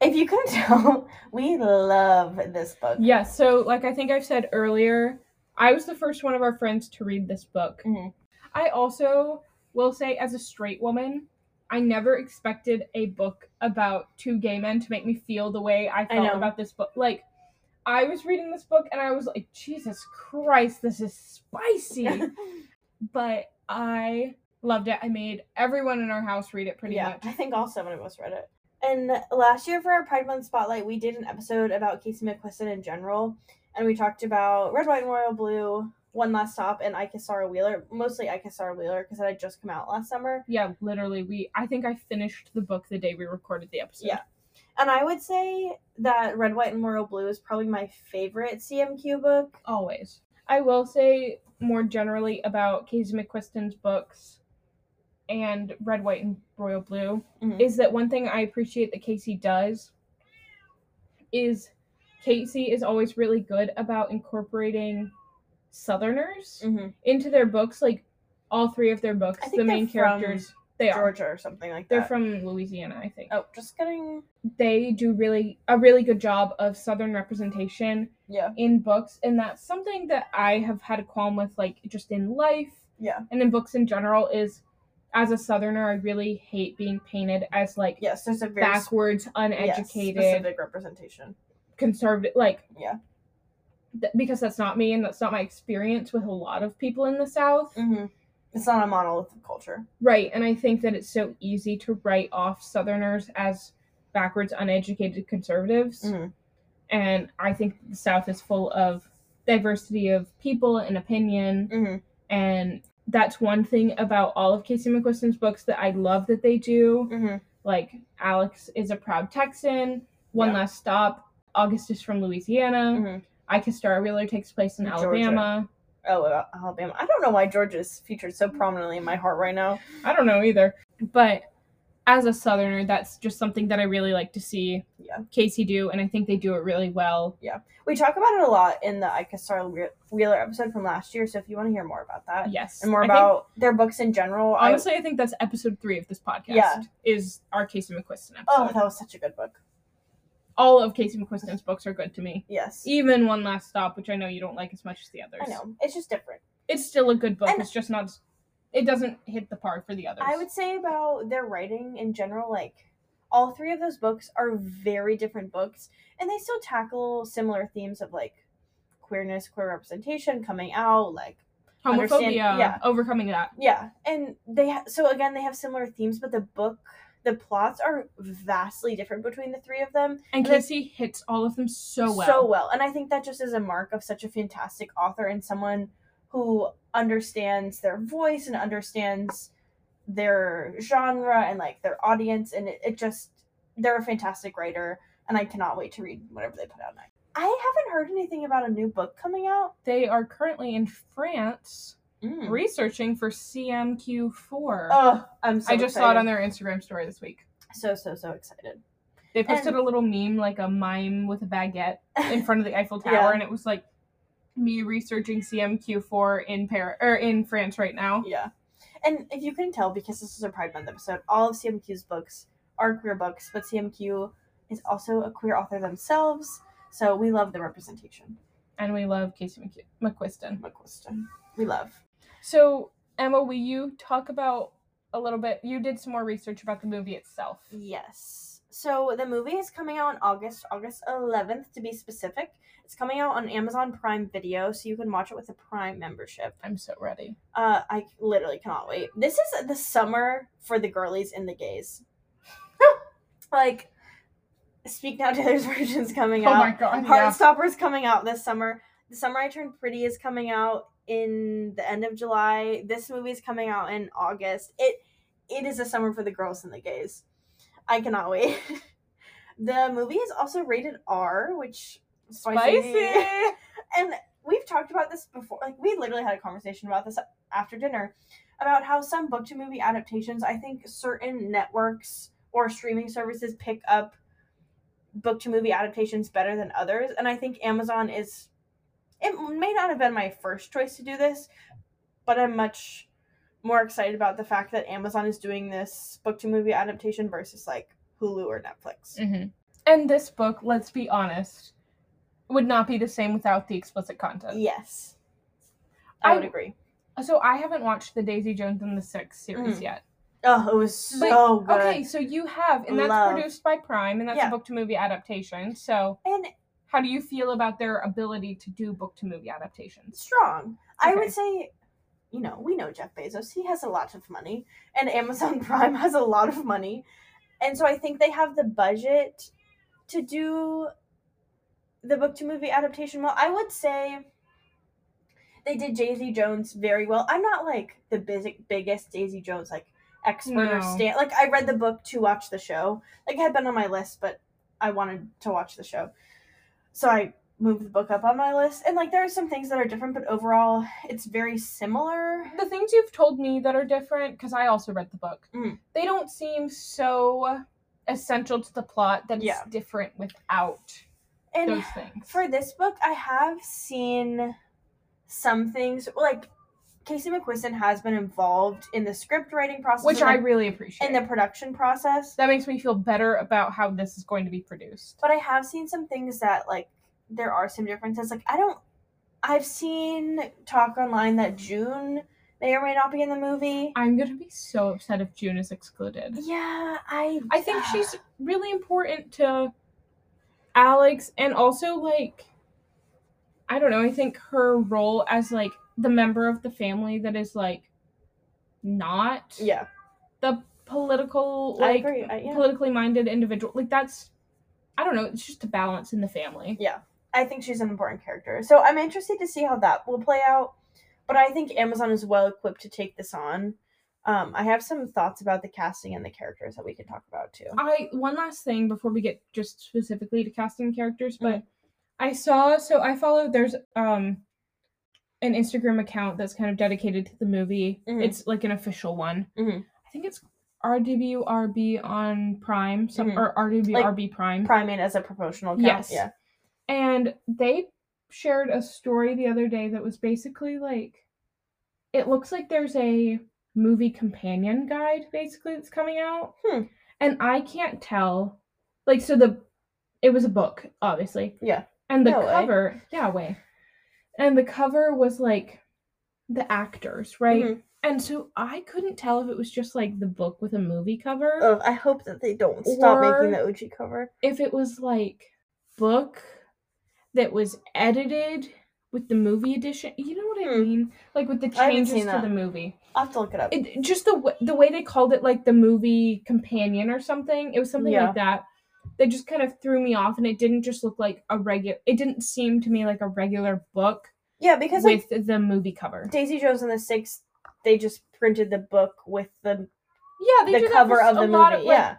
if you couldn't tell, we love this book. Yeah, so like I think I've said earlier, I was the first one of our friends to read this book. Mhm. I also will say, as a straight woman, I never expected a book about two gay men to make me feel the way I felt know. about this book. Like, I was reading this book and I was like, Jesus Christ, this is spicy. but I loved it. I made everyone in our house read it pretty yeah, much. I think all seven of us read it. And last year for our Pride Month Spotlight, we did an episode about Casey McQuiston in general, and we talked about Red, White, and Royal Blue, One Last Stop, and I Kissed Shara Wheeler. Mostly I Kissed Shara Wheeler because it had just come out last summer. Yeah, literally, we. I think I finished the book the day we recorded the episode. Yeah. And I would say that Red, White, and Royal Blue is probably my favorite CMQ book. always. I will say more generally about Casey McQuiston's books and Red, White, and Royal Blue Mhm. is that one thing I appreciate that Casey does is Casey is always really good about incorporating Southerners Mm-hmm. into their books. Like all three of their books, the main they're characters, they are. Georgia or something like They're that. from Louisiana, I think. Oh, just kidding. They do really a really good job of Southern representation Yeah. in books and that's something that i have had a qualm with like just in life Yeah. and in books in general is as a southerner i really hate being painted as like Yes, there's a very backwards yes, uneducated specific representation. conservative like Yeah. Th- because that's not me and that's not my experience with a lot of people in the south Mm-hmm. It's not a monolithic culture. right and i think that it's so easy to write off southerners as backwards uneducated conservatives Mhm. and i think the south is full of diversity of people and opinion Mm-hmm. and that's one thing about all of Casey McQuiston's books that I love that they do. Mm-hmm. Like Alex is a proud Texan. One Yeah. last stop. August is from Louisiana. Mm-hmm. I Kissed Shara Wheeler takes place in Georgia. Alabama. Oh, uh, Alabama. I don't know why Georgia's featured so prominently in my heart right now. I don't know either, but as a Southerner, that's just something that I really like to see Yeah. Casey do, and I think they do it really well. Yeah we talk about it a lot in the I Kissed Shara Wheeler episode from last year, so if you want to hear more about that Yes, and more I think- about their books in general, I- honestly, I think that's episode three of this podcast. Yeah. is our Casey McQuiston episode. oh, that was such a good book. All of Casey McQuiston's books are good to me. Yes. even one last stop which i know you don't like as much as the others I know. It's just different. it's still a good book And- it's just not it doesn't hit the par for the others I would say about their writing in general, like all three of those books are very different books, and they still tackle similar themes of like queerness, queer representation, coming out, like homophobia yeah. overcoming that yeah, and they ha- so again they have similar themes, but the book, the plots are vastly different between the three of them. and And casey hits all of them so well. So well, and I think that just is a mark of such a fantastic author and someone who understands their voice and understands their genre and like their audience. And it, it just they're a fantastic writer and i cannot wait to read whatever they put out next. I haven't heard anything about a new book coming out. They are currently in france mm. researching for cmq4 oh i'm so i just saw it on their instagram story this week so so so excited they posted And- a little meme like a mime with a baguette in front of the eiffel tower Yeah. and it was like me researching cmq4 in paris or in france right now yeah and if you couldn't tell because this is a pride month episode all of cmq's books are queer books but cmq is also a queer author themselves so we love the representation and we love casey McQ- mcquiston McQuiston. We love. So, Emma, will you talk about a little bit? You did some more research about the movie itself. Yes. So the movie is coming out in August, August 11th to be specific. It's coming out on Amazon Prime Video, so you can watch it with a Prime membership. I'm so ready. Uh, I literally cannot wait. This is the summer for the girlies and the gays. like, Speak Now Taylor's version's coming Oh out. Oh my god. Heartstopper's coming out this summer. The Summer I Turned Pretty is coming out in the end of July. This movie is coming out in August. It it is a summer for the girls and the gays. I cannot wait. the movie is also rated R, which Spicy. and we've talked about this before. Like we literally had a conversation about this after dinner about how some book to movie adaptations, I think certain networks or streaming services pick up book to movie adaptations better than others. And I think Amazon is it may not have been my first choice to do this, but I'm much more excited about the fact that Amazon is doing this book to movie adaptation versus like Hulu or Netflix. hmm And this book, let's be honest, would not be the same without the explicit content. Yes. I, I- would agree. So I haven't watched the Daisy Jones and the Six series Mhm. yet. Oh, it was so But- good. Okay, so you have, and that's Love. produced by Prime, and that's Yeah. a book to movie adaptation. So And how do you feel about their ability to do book to movie adaptations? strong. I would say, you know, we know Jeff Bezos. He has a lot of money, and Amazon Prime has a lot of money, and so I think they have the budget to do the book to movie adaptation well. I would say they did Daisy Jones very well. I'm not like the big, biggest Daisy Jones like expert or No. stand. Like I read the book to watch the show. Like it had been on my list, but I wanted to watch the show, so I moved the book up on my list. And like there are some things that are different, but overall it's very similar. The things you've told me that are different, because I also read the book, Mm. they don't seem so essential to the plot that it's Yeah. different without And those things. for this book, I have seen some things like Casey McQuiston has been involved in the script writing process, which I the- really appreciate. in the production process. that makes me feel better about how this is going to be produced. But I have seen some things that like there are some differences. Like I don't I've seen talk online that June may or may not be in the movie. I'm gonna be so upset if June is excluded. Yeah, I I think uh, she's really important to Alex and also like I don't know, I think her role as like the member of the family that is like not Yeah, the political like. I, yeah. politically minded individual like that's I don't know, it's just a balance in the family. Yeah i think she's an important character. So I'm interested to see how that will play out. But I think Amazon is well equipped to take this on. Um, I have some thoughts about the casting and the characters that we can talk about too. I one last thing before we get just specifically to casting characters, but Mhm. I saw so I follow there's um an Instagram account that's kind of dedicated to the movie. Mhm. It's like an official one. Mhm. I think it's RWRB on Prime, some Mhm. or RWRB Prime. Primate as a promotional account. Yes. Yeah. And they shared a story the other day that was basically like it looks like there's a movie companion guide basically that's coming out. Hmm. And I can't tell like so the it was a book, obviously. Yeah. And the No way. cover, yeah, way. And the cover was like the actors, right? Mhm. And so I couldn't tell if it was just like the book with a movie cover, Oh, I hope that they don't stop making the OG cover. if it was like book that was edited with the movie edition. You know what I Hmm. mean? Like with the changes to that. the movie. I'll have to look it up. It just the w- the way they called it like the movie companion or something. It was something Yeah. like that. They just kind of threw me off, and it didn't just look like a regular. It didn't seem to me like a regular book yeah, because like with the movie cover. Daisy Jones and the Six, they just printed the book with the Yeah, the cover of the movie. like, yeah.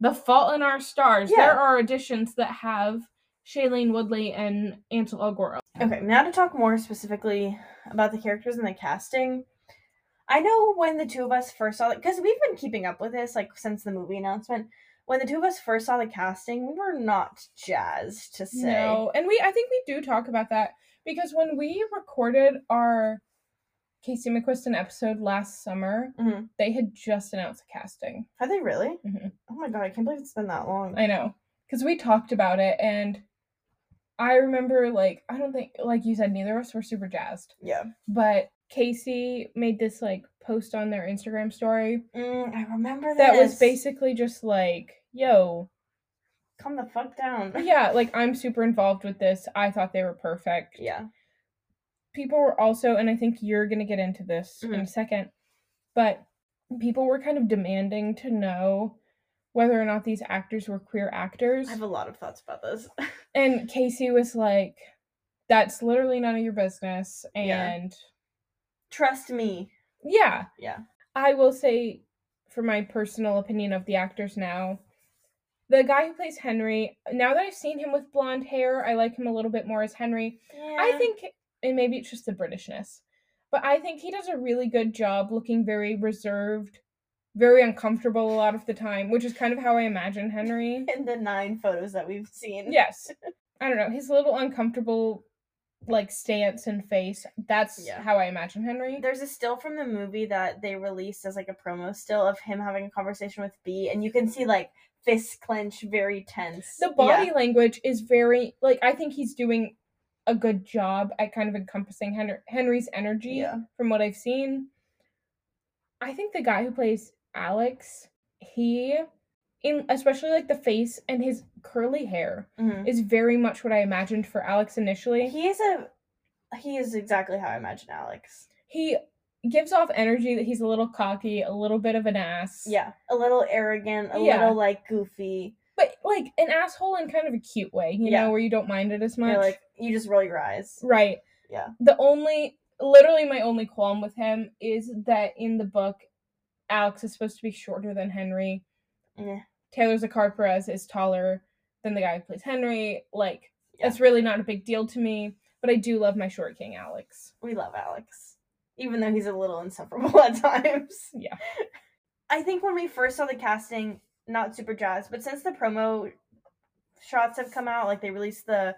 The Fault in Our Stars. Yeah. There are editions that have Shailene Woodley and Ansel Elgort. Okay, now to talk more specifically about the characters and the casting. I know when the two of us first saw it, because we've been keeping up with this like since the movie announcement. When the two of us first saw the casting, we were not jazzed to say. No, and we I think we do talk about that because when we recorded our Casey McQuiston episode last summer, Mhm. they had just announced the casting. Are they really? Mhm. Oh my god, I can't believe it's been that long. I know because we talked about it, and I remember like I don't think like you said neither of us were super jazzed, yeah. but Casey made this like post on their Instagram story Mm, I remember that was basically just like, "Yo, Calm the fuck down. yeah, like I'm super involved with this. I thought they were perfect." Yeah. people were also, and I think you're going to get into this in a second, but people were kind of demanding to know whether or not these actors were queer actors. I have a lot of thoughts about this. And Casey was like, that's literally none of your business. Yeah. And Trust me. Yeah, Yeah. I will say for my personal opinion of the actors now. The guy who plays Henry, now that I've seen him with blonde hair, I like him a little bit more as Henry. Yeah. I think, and maybe it's just the Britishness, but I think he does a really good job looking very reserved, very uncomfortable a lot of the time, which is kind of how I imagine Henry. in the nine photos that we've seen. Yes. I don't know, his little uncomfortable like stance and face, that's Yeah. how I imagine Henry. There's a still from the movie that they released as like a promo still of him having a conversation with Bea, and you can see like fists clench, very tense. the body language is very like I think he's doing a good job at kind of encompassing Henry, Henry's energy Yeah. from what I've seen. I think the guy who plays Alex, he in especially like the face and his curly hair. Mhm. is very much what I imagined for Alex initially. He is a. He is exactly how I imagine Alex. He gives off energy that he's a little cocky, a little bit of an ass. Yeah, a little arrogant, a Yeah. little like goofy. But like an asshole in kind of a cute way, you Yeah. know, where you don't mind it as much. You're like you just roll your eyes. Right. Yeah. The only, literally, my only qualm with him is that in the book, Alex is supposed to be shorter than Henry. Yeah. Taylor Zakhar Perez is taller than the guy who plays Henry. Like, Yeah. it's really not a big deal to me, but I do love my short king, Alex. We love Alex, even though he's a little insufferable at times. Yeah. I think when we first saw the casting, not super jazzed, but since the promo shots have come out, like they released the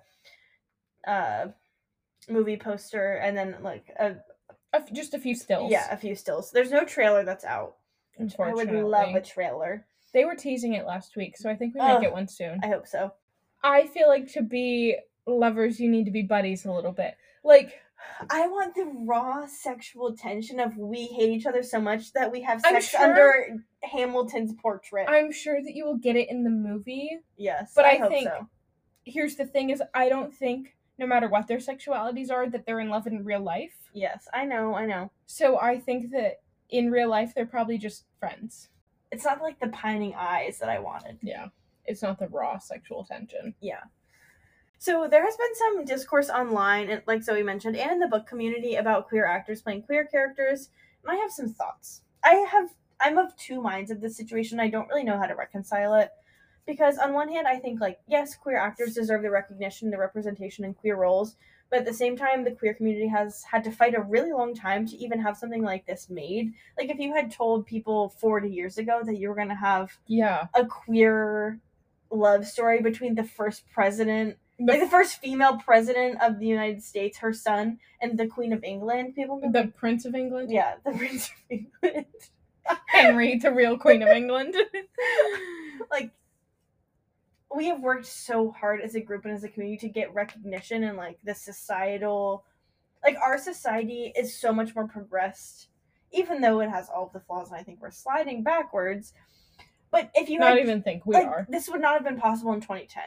uh movie poster and then like a A f- just a few stills. yeah, a few stills. There's no trailer that's out. I would love a trailer. They were teasing it last week, so I think we might Ugh. get one soon. I hope so. I feel like to be lovers, you need to be buddies a little bit. Like, I want the raw sexual tension of we hate each other so much that we have sex sure- under Hamilton's portrait. I'm sure that you will get it in the movie. yes, but I, I think- so. here's the thing is I don't think no matter what their sexualities are that they're in love in real life. Yes, I know, I know. So I think that in real life they're probably just friends. It's not like the pining eyes that I wanted. Yeah. It's not the raw sexual tension. Yeah. So there has been some discourse online, and like Zoe mentioned, and in the book community about queer actors playing queer characters, and I have some thoughts. I have I'm of two minds of this situation. I don't really know how to reconcile it. Because on one hand, I think like yes, queer actors deserve the recognition, the representation in queer roles, but at the same time, the queer community has had to fight a really long time to even have something like this made. Like if you had told people 40 years ago that you were going to have Yeah. a queer love story between the first president The, like the first female president of the United States, her son, and the Queen of England. People, would be the like, Prince of England. yeah, the Prince of England. Henry, the real Queen of England. like, we have worked so hard as a group and as a community to get recognition and like the societal, like our society is so much more progressed, even though it has all of the flaws, and I think we're sliding backwards. But if you not had even think we like, are. This would not have been possible in 2010.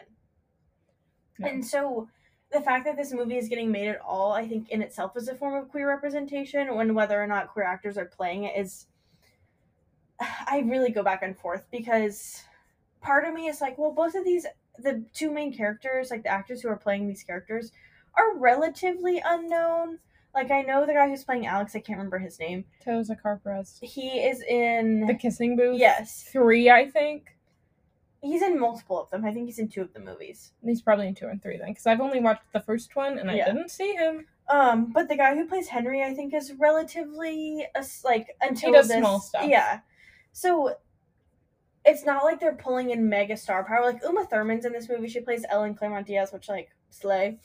No. And so the fact that this movie is getting made at all, I think in itself is a form of queer representation when whether or not queer actors are playing it is I really go back and forth because part of me is like, well, both of these the two main characters, like the actors who are playing these characters, are relatively unknown. Like I know the guy who's playing Alex, I can't remember his name. Taylor Zakhar Perez. He is in The Kissing Booth. Yes. Three, I think. He's in multiple of them. I think he's in two of the movies. He's probably in two and three then, because I've only watched the first one and I Yeah. didn't see him. Um, but the guy who plays Henry, I think, is relatively like until he does this, small stuff. Yeah, so it's not like they're pulling in mega star power. Like Uma Thurman's in this movie; she plays Ellen Claremont Diaz, which like slay.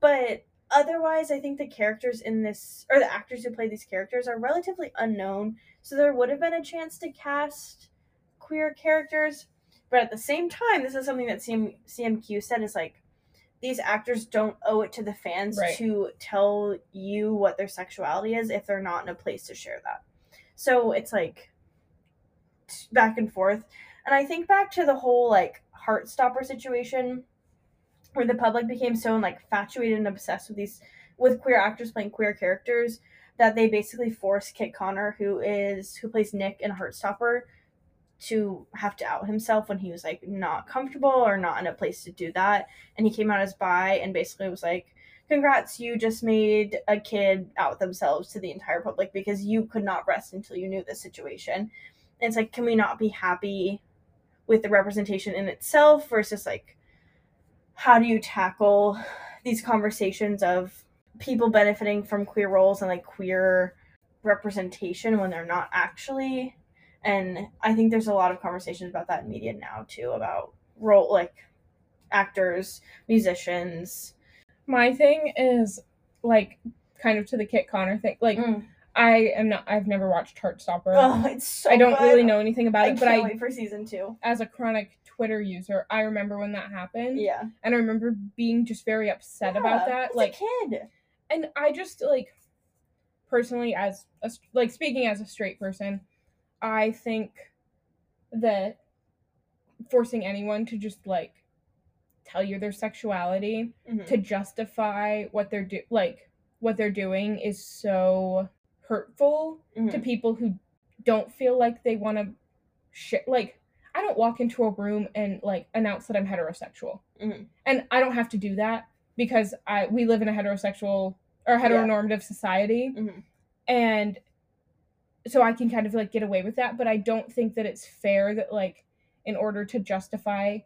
But otherwise, I think the characters in this, or the actors who play these characters, are relatively unknown. So there would have been a chance to cast queer characters, but at the same time, this is something that CM, CMQ said is like these actors don't owe it to the fans Right. to tell you what their sexuality is if they're not in a place to share that. So it's like back and forth. And I think back to the whole like Heartstopper situation where the public became so like infatuated and obsessed with these with queer actors playing queer characters that they basically forced Kit Connor, who is who plays Nick in Heartstopper, to have to out himself when he was like not comfortable or not in a place to do that. And he came out as bi and basically was like, Congrats, you just made a kid out themselves to the entire public because you could not rest until you knew this situation. It's like can we not be happy with the representation in itself versus like how do you tackle these conversations of people benefiting from queer roles and like queer representation when they're not actually and i think there's a lot of conversations about that in media now too about role like actors musicians My thing is like kind of to the Kit Connor thing. Like Mm. I am not. I've never watched Heartstopper. oh it's so I don't good. really know anything about i it, but I, wait for season two as a chronic Twitter user, I remember when that happened, yeah and I remember being just very upset about that. Like, a kid and I just like personally, as a, like speaking as a straight person, I think that forcing anyone to just like tell you their sexuality Mhm. to justify what they're do like what they're doing is so hurtful to Mhm. people who don't feel like they want to shit like I don't walk into a room and like announce that I'm heterosexual. Mhm. And I don't have to do that because I we live in a heterosexual or heteronormative society. Mhm. And so I can kind of like get away with that, but I don't think that it's fair that like in order to justify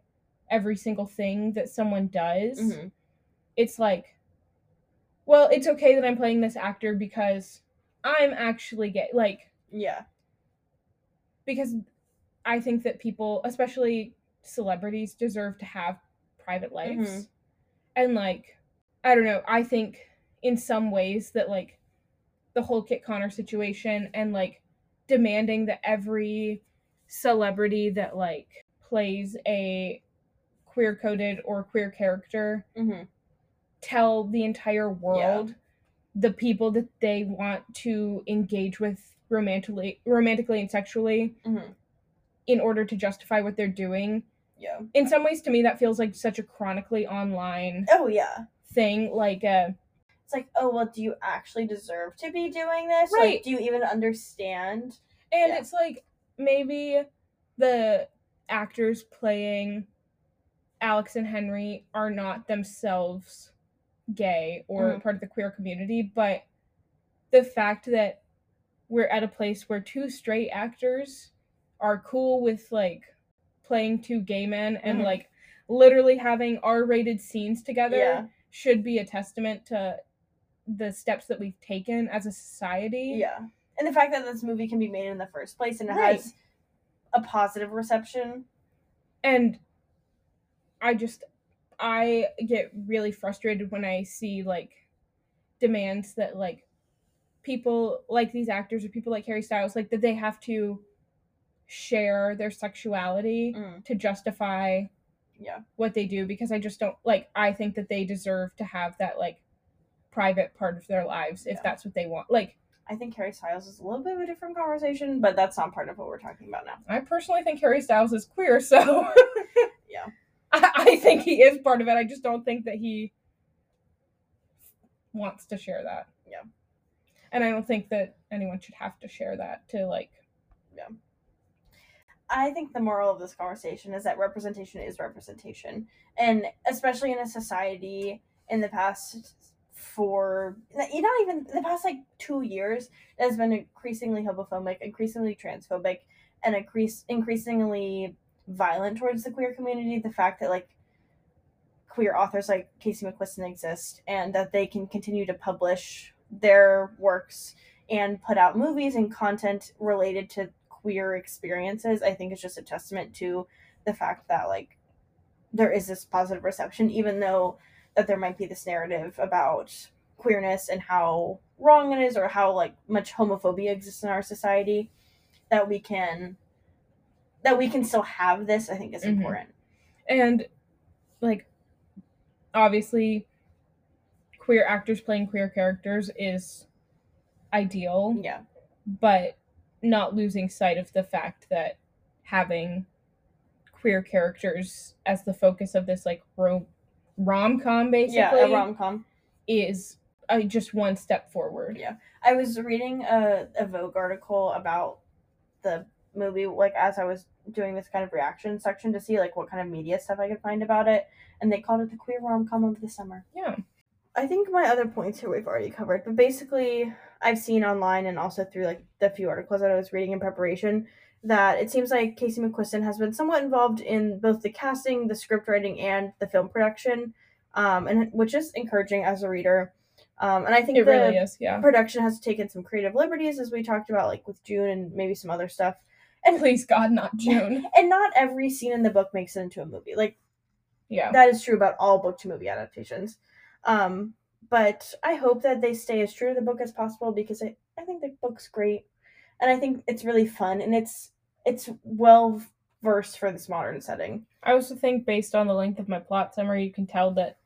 every single thing that someone does, Mhm. it's like well, it's okay that I'm playing this actor because I'm actually gay. Like yeah because I think that people, especially celebrities, deserve to have private lives. Mhm. And like, I don't know, I think in some ways that like the whole Kit Connor situation and like demanding that every celebrity that like plays a queer coded or queer character hmm tell the entire world the people that they want to engage with romantically romantically and sexually hmm in order to justify what they're doing. yeah In some ways to me that feels like such a chronically online oh yeah thing like uh it's like oh well do you actually deserve to be doing this Right. like do you even understand and Yeah. it's like maybe the actors playing Alex and Henry are not themselves gay or Mhm. part of the queer community, but the fact that we're at a place where two straight actors are cool with like playing two gay men and Mhm. like literally having R-rated scenes together Yeah. should be a testament to the steps that we've taken as a society. yeah and the fact that this movie can be made in the first place and it Right. has a positive reception and i just i get really frustrated when i see like demands that like people like these actors or people like harry styles like that they have to share their sexuality Mm. to justify yeah what they do because i just don't like i think that they deserve to have that like private part of their lives if Yeah. that's what they want like i think harry styles is a little bit of a different conversation but that's not part of what we're talking about now i personally think harry styles is queer so. I, I think he is part of it i just don't think that he wants to share that Yeah. and i don't think that anyone should have to share that to like yeah. I think the moral of this conversation is that representation is representation. And especially in a society in the past for not even the past like two years that has been increasingly homophobic, increasingly transphobic, and increase increasingly violent towards the queer community. The fact that like queer authors like Casey McQuiston exist and that they can continue to publish their works and put out movies and content related to queer experiences i think is just a testament to the fact that like there is this positive reception even though that there might be this narrative about queerness and how wrong it is or how like much homophobia exists in our society that we can that we can still have this i think is Mhm. important and like obviously queer actors playing queer characters is ideal yeah but not losing sight of the fact that having queer characters as the focus of this like rom rom com basically yeah a rom-com is uh, just one step forward. Yeah. I was reading a, a Vogue article about the movie, like as I was doing this kind of reaction section to see like what kind of media stuff I could find about it, and they called it the queer rom com of the summer. Yeah. I think my other points here we've already covered, but basically I've seen online and also through like the few articles that I was reading in preparation that it seems like Casey McQuiston has been somewhat involved in both the casting, the script writing, and the film production, um, and which is encouraging as a reader. Um, and I think It the really is, yeah. production has taken some creative liberties, as we talked about, like with June and maybe some other stuff. And Please God, not June. and not every scene in the book makes it into a movie. Like Yeah. that is true about all book to movie adaptations. Um, but I hope that they stay as true to the book as possible because I, I think the book's great. And I think it's really fun and it's it's well versed for this modern setting. I also think based on the length of my plot summary, you can tell that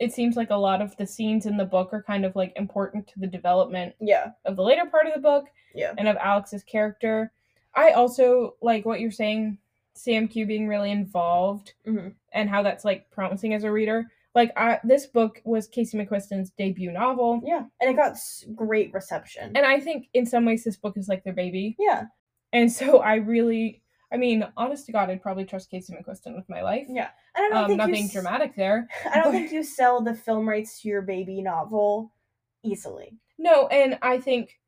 it seems like a lot of the scenes in the book are kind of like important to the development Yeah. of the later part of the book Yeah. and of Alex's character. I also like what you're saying, Sam Q being really involved hmm and how that's like promising as a reader. Like I, this book was Casey McQuiston's debut novel, Yeah. And it got s- great reception. and I think in some ways this book is like their baby. yeah. And so I really, I mean, honest to God, I'd probably trust Casey McQuiston with my life. Yeah. And I don't Um, think nothing s- dramatic there. I don't think you sell the film rights to your baby novel easily. No, and I think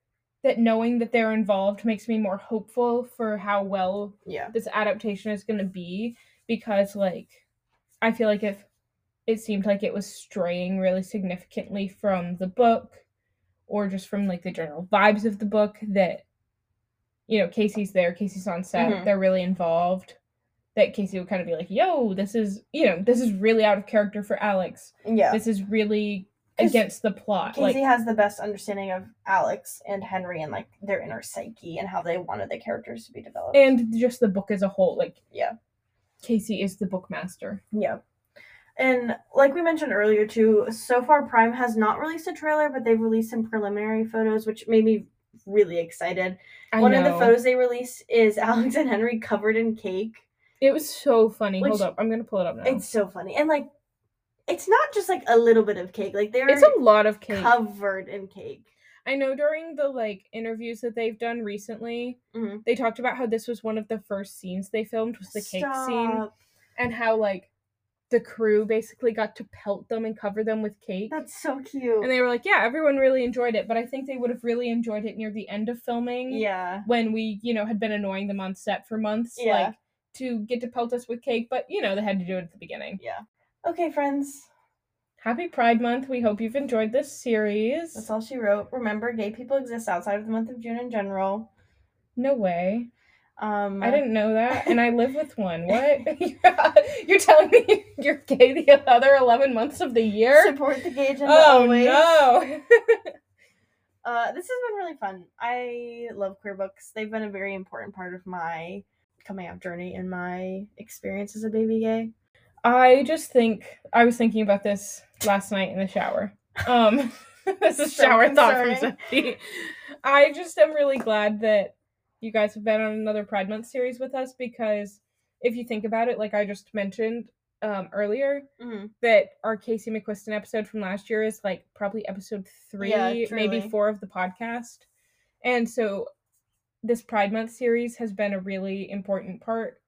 that knowing that they're involved makes me more hopeful for how well Yeah. this adaptation is going to be because like I feel like if it seemed like it was straying really significantly from the book or just from like the general vibes of the book that you know Casey's there, Casey's on set, Mhm. they're really involved. That Casey would kind of be like, "Yo, this is you know this is really out of character for Alex. Yeah. This is really against the plot." Casey like has the best understanding of Alex and Henry and like their inner psyche and how they wanted the characters to be developed. and just the book as a whole like Yeah. casey is the bookmaster yeah. And like we mentioned earlier too, so far Prime has not released a trailer, but they've released some preliminary photos, which made me really excited. I One of the photos they released is Alex and Henry covered in cake. it was so funny Which- hold up i'm gonna pull it up now It's so funny. And like it's not just like a little bit of cake. Like they're it's a lot of cake covered in cake. i know during the like interviews that they've done recently Mhm. they talked about how this was one of the first scenes they filmed was the cake scene Stop. and how like the crew basically got to pelt them and cover them with cake That's so cute. and they were like yeah everyone really enjoyed it but i think they would have really enjoyed it near the end of filming yeah. when we, you know, had been annoying them on set for months, Yeah. like to get to pelt us with cake, but you know, they had to do it at the beginning. Yeah. Okay, friends. Happy Pride Month. We hope you've enjoyed this series. That's all she wrote. Remember, gay people exist outside of the month of June in general. No way. Um, I didn't know that. And I live with one. What? you're telling me you're gay the other 11 months of the year? support the gay agenda Oh, always. no. Uh, this has been really fun. I love queer books. They've been a very important part of my coming out journey and my experience as a baby gay. I just think, I was thinking about this last night in the shower. Um, this is So shower thought from. Sophie. I just am really glad that you guys have been on another Pride Month series with us because if you think about it, like I just mentioned um, earlier, Mhm. that our Casey McQuiston episode from last year is like probably episode three, Yeah, maybe four of the podcast. And so this Pride Month series has been a really important part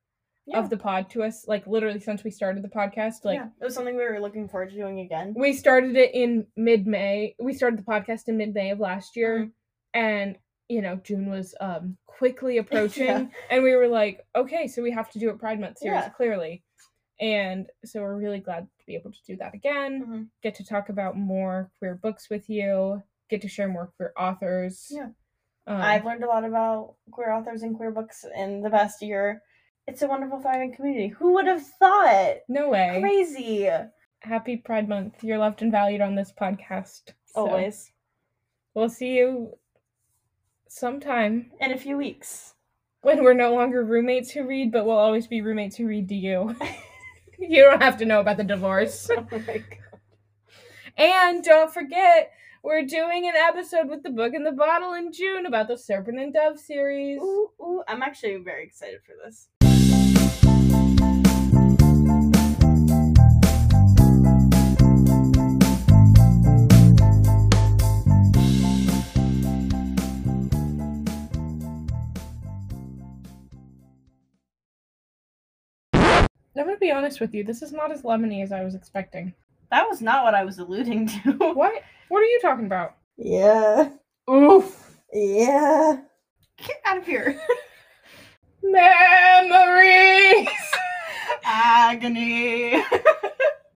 Yeah. of the pod to us, like literally since we started the podcast. Like yeah, it was something we were looking forward to doing again. we started it in mid May. We started the podcast in mid May of last year, Mhm. and you know June was um quickly approaching, Yeah. and we were like, okay, so we have to do a Pride Month series clearly, and so we're really glad to be able to do that again. Mhm. Get to talk about more queer books with you. Get to share more queer authors. Yeah. Um, I've learned a lot about queer authors and queer books in the past year. It's a wonderful, thriving community. Who would have thought? no way. Crazy. Happy Pride Month. You're loved and valued on this podcast. So Always. We'll see you sometime In a few weeks. when we're no longer roommates who read, but we'll always be roommates who read to you. you don't have to know about the divorce. oh my god. And don't forget, we're doing an episode with the Book and the Bottle in June about the Serpent and Dove series. Ooh, ooh, I'm actually very excited for this. I'm gonna be honest with you, this is not as lemony as I was expecting. That was not what I was alluding to. What? What are you talking about? Yeah. Oof. Yeah. Get out of here. Memories. Agony.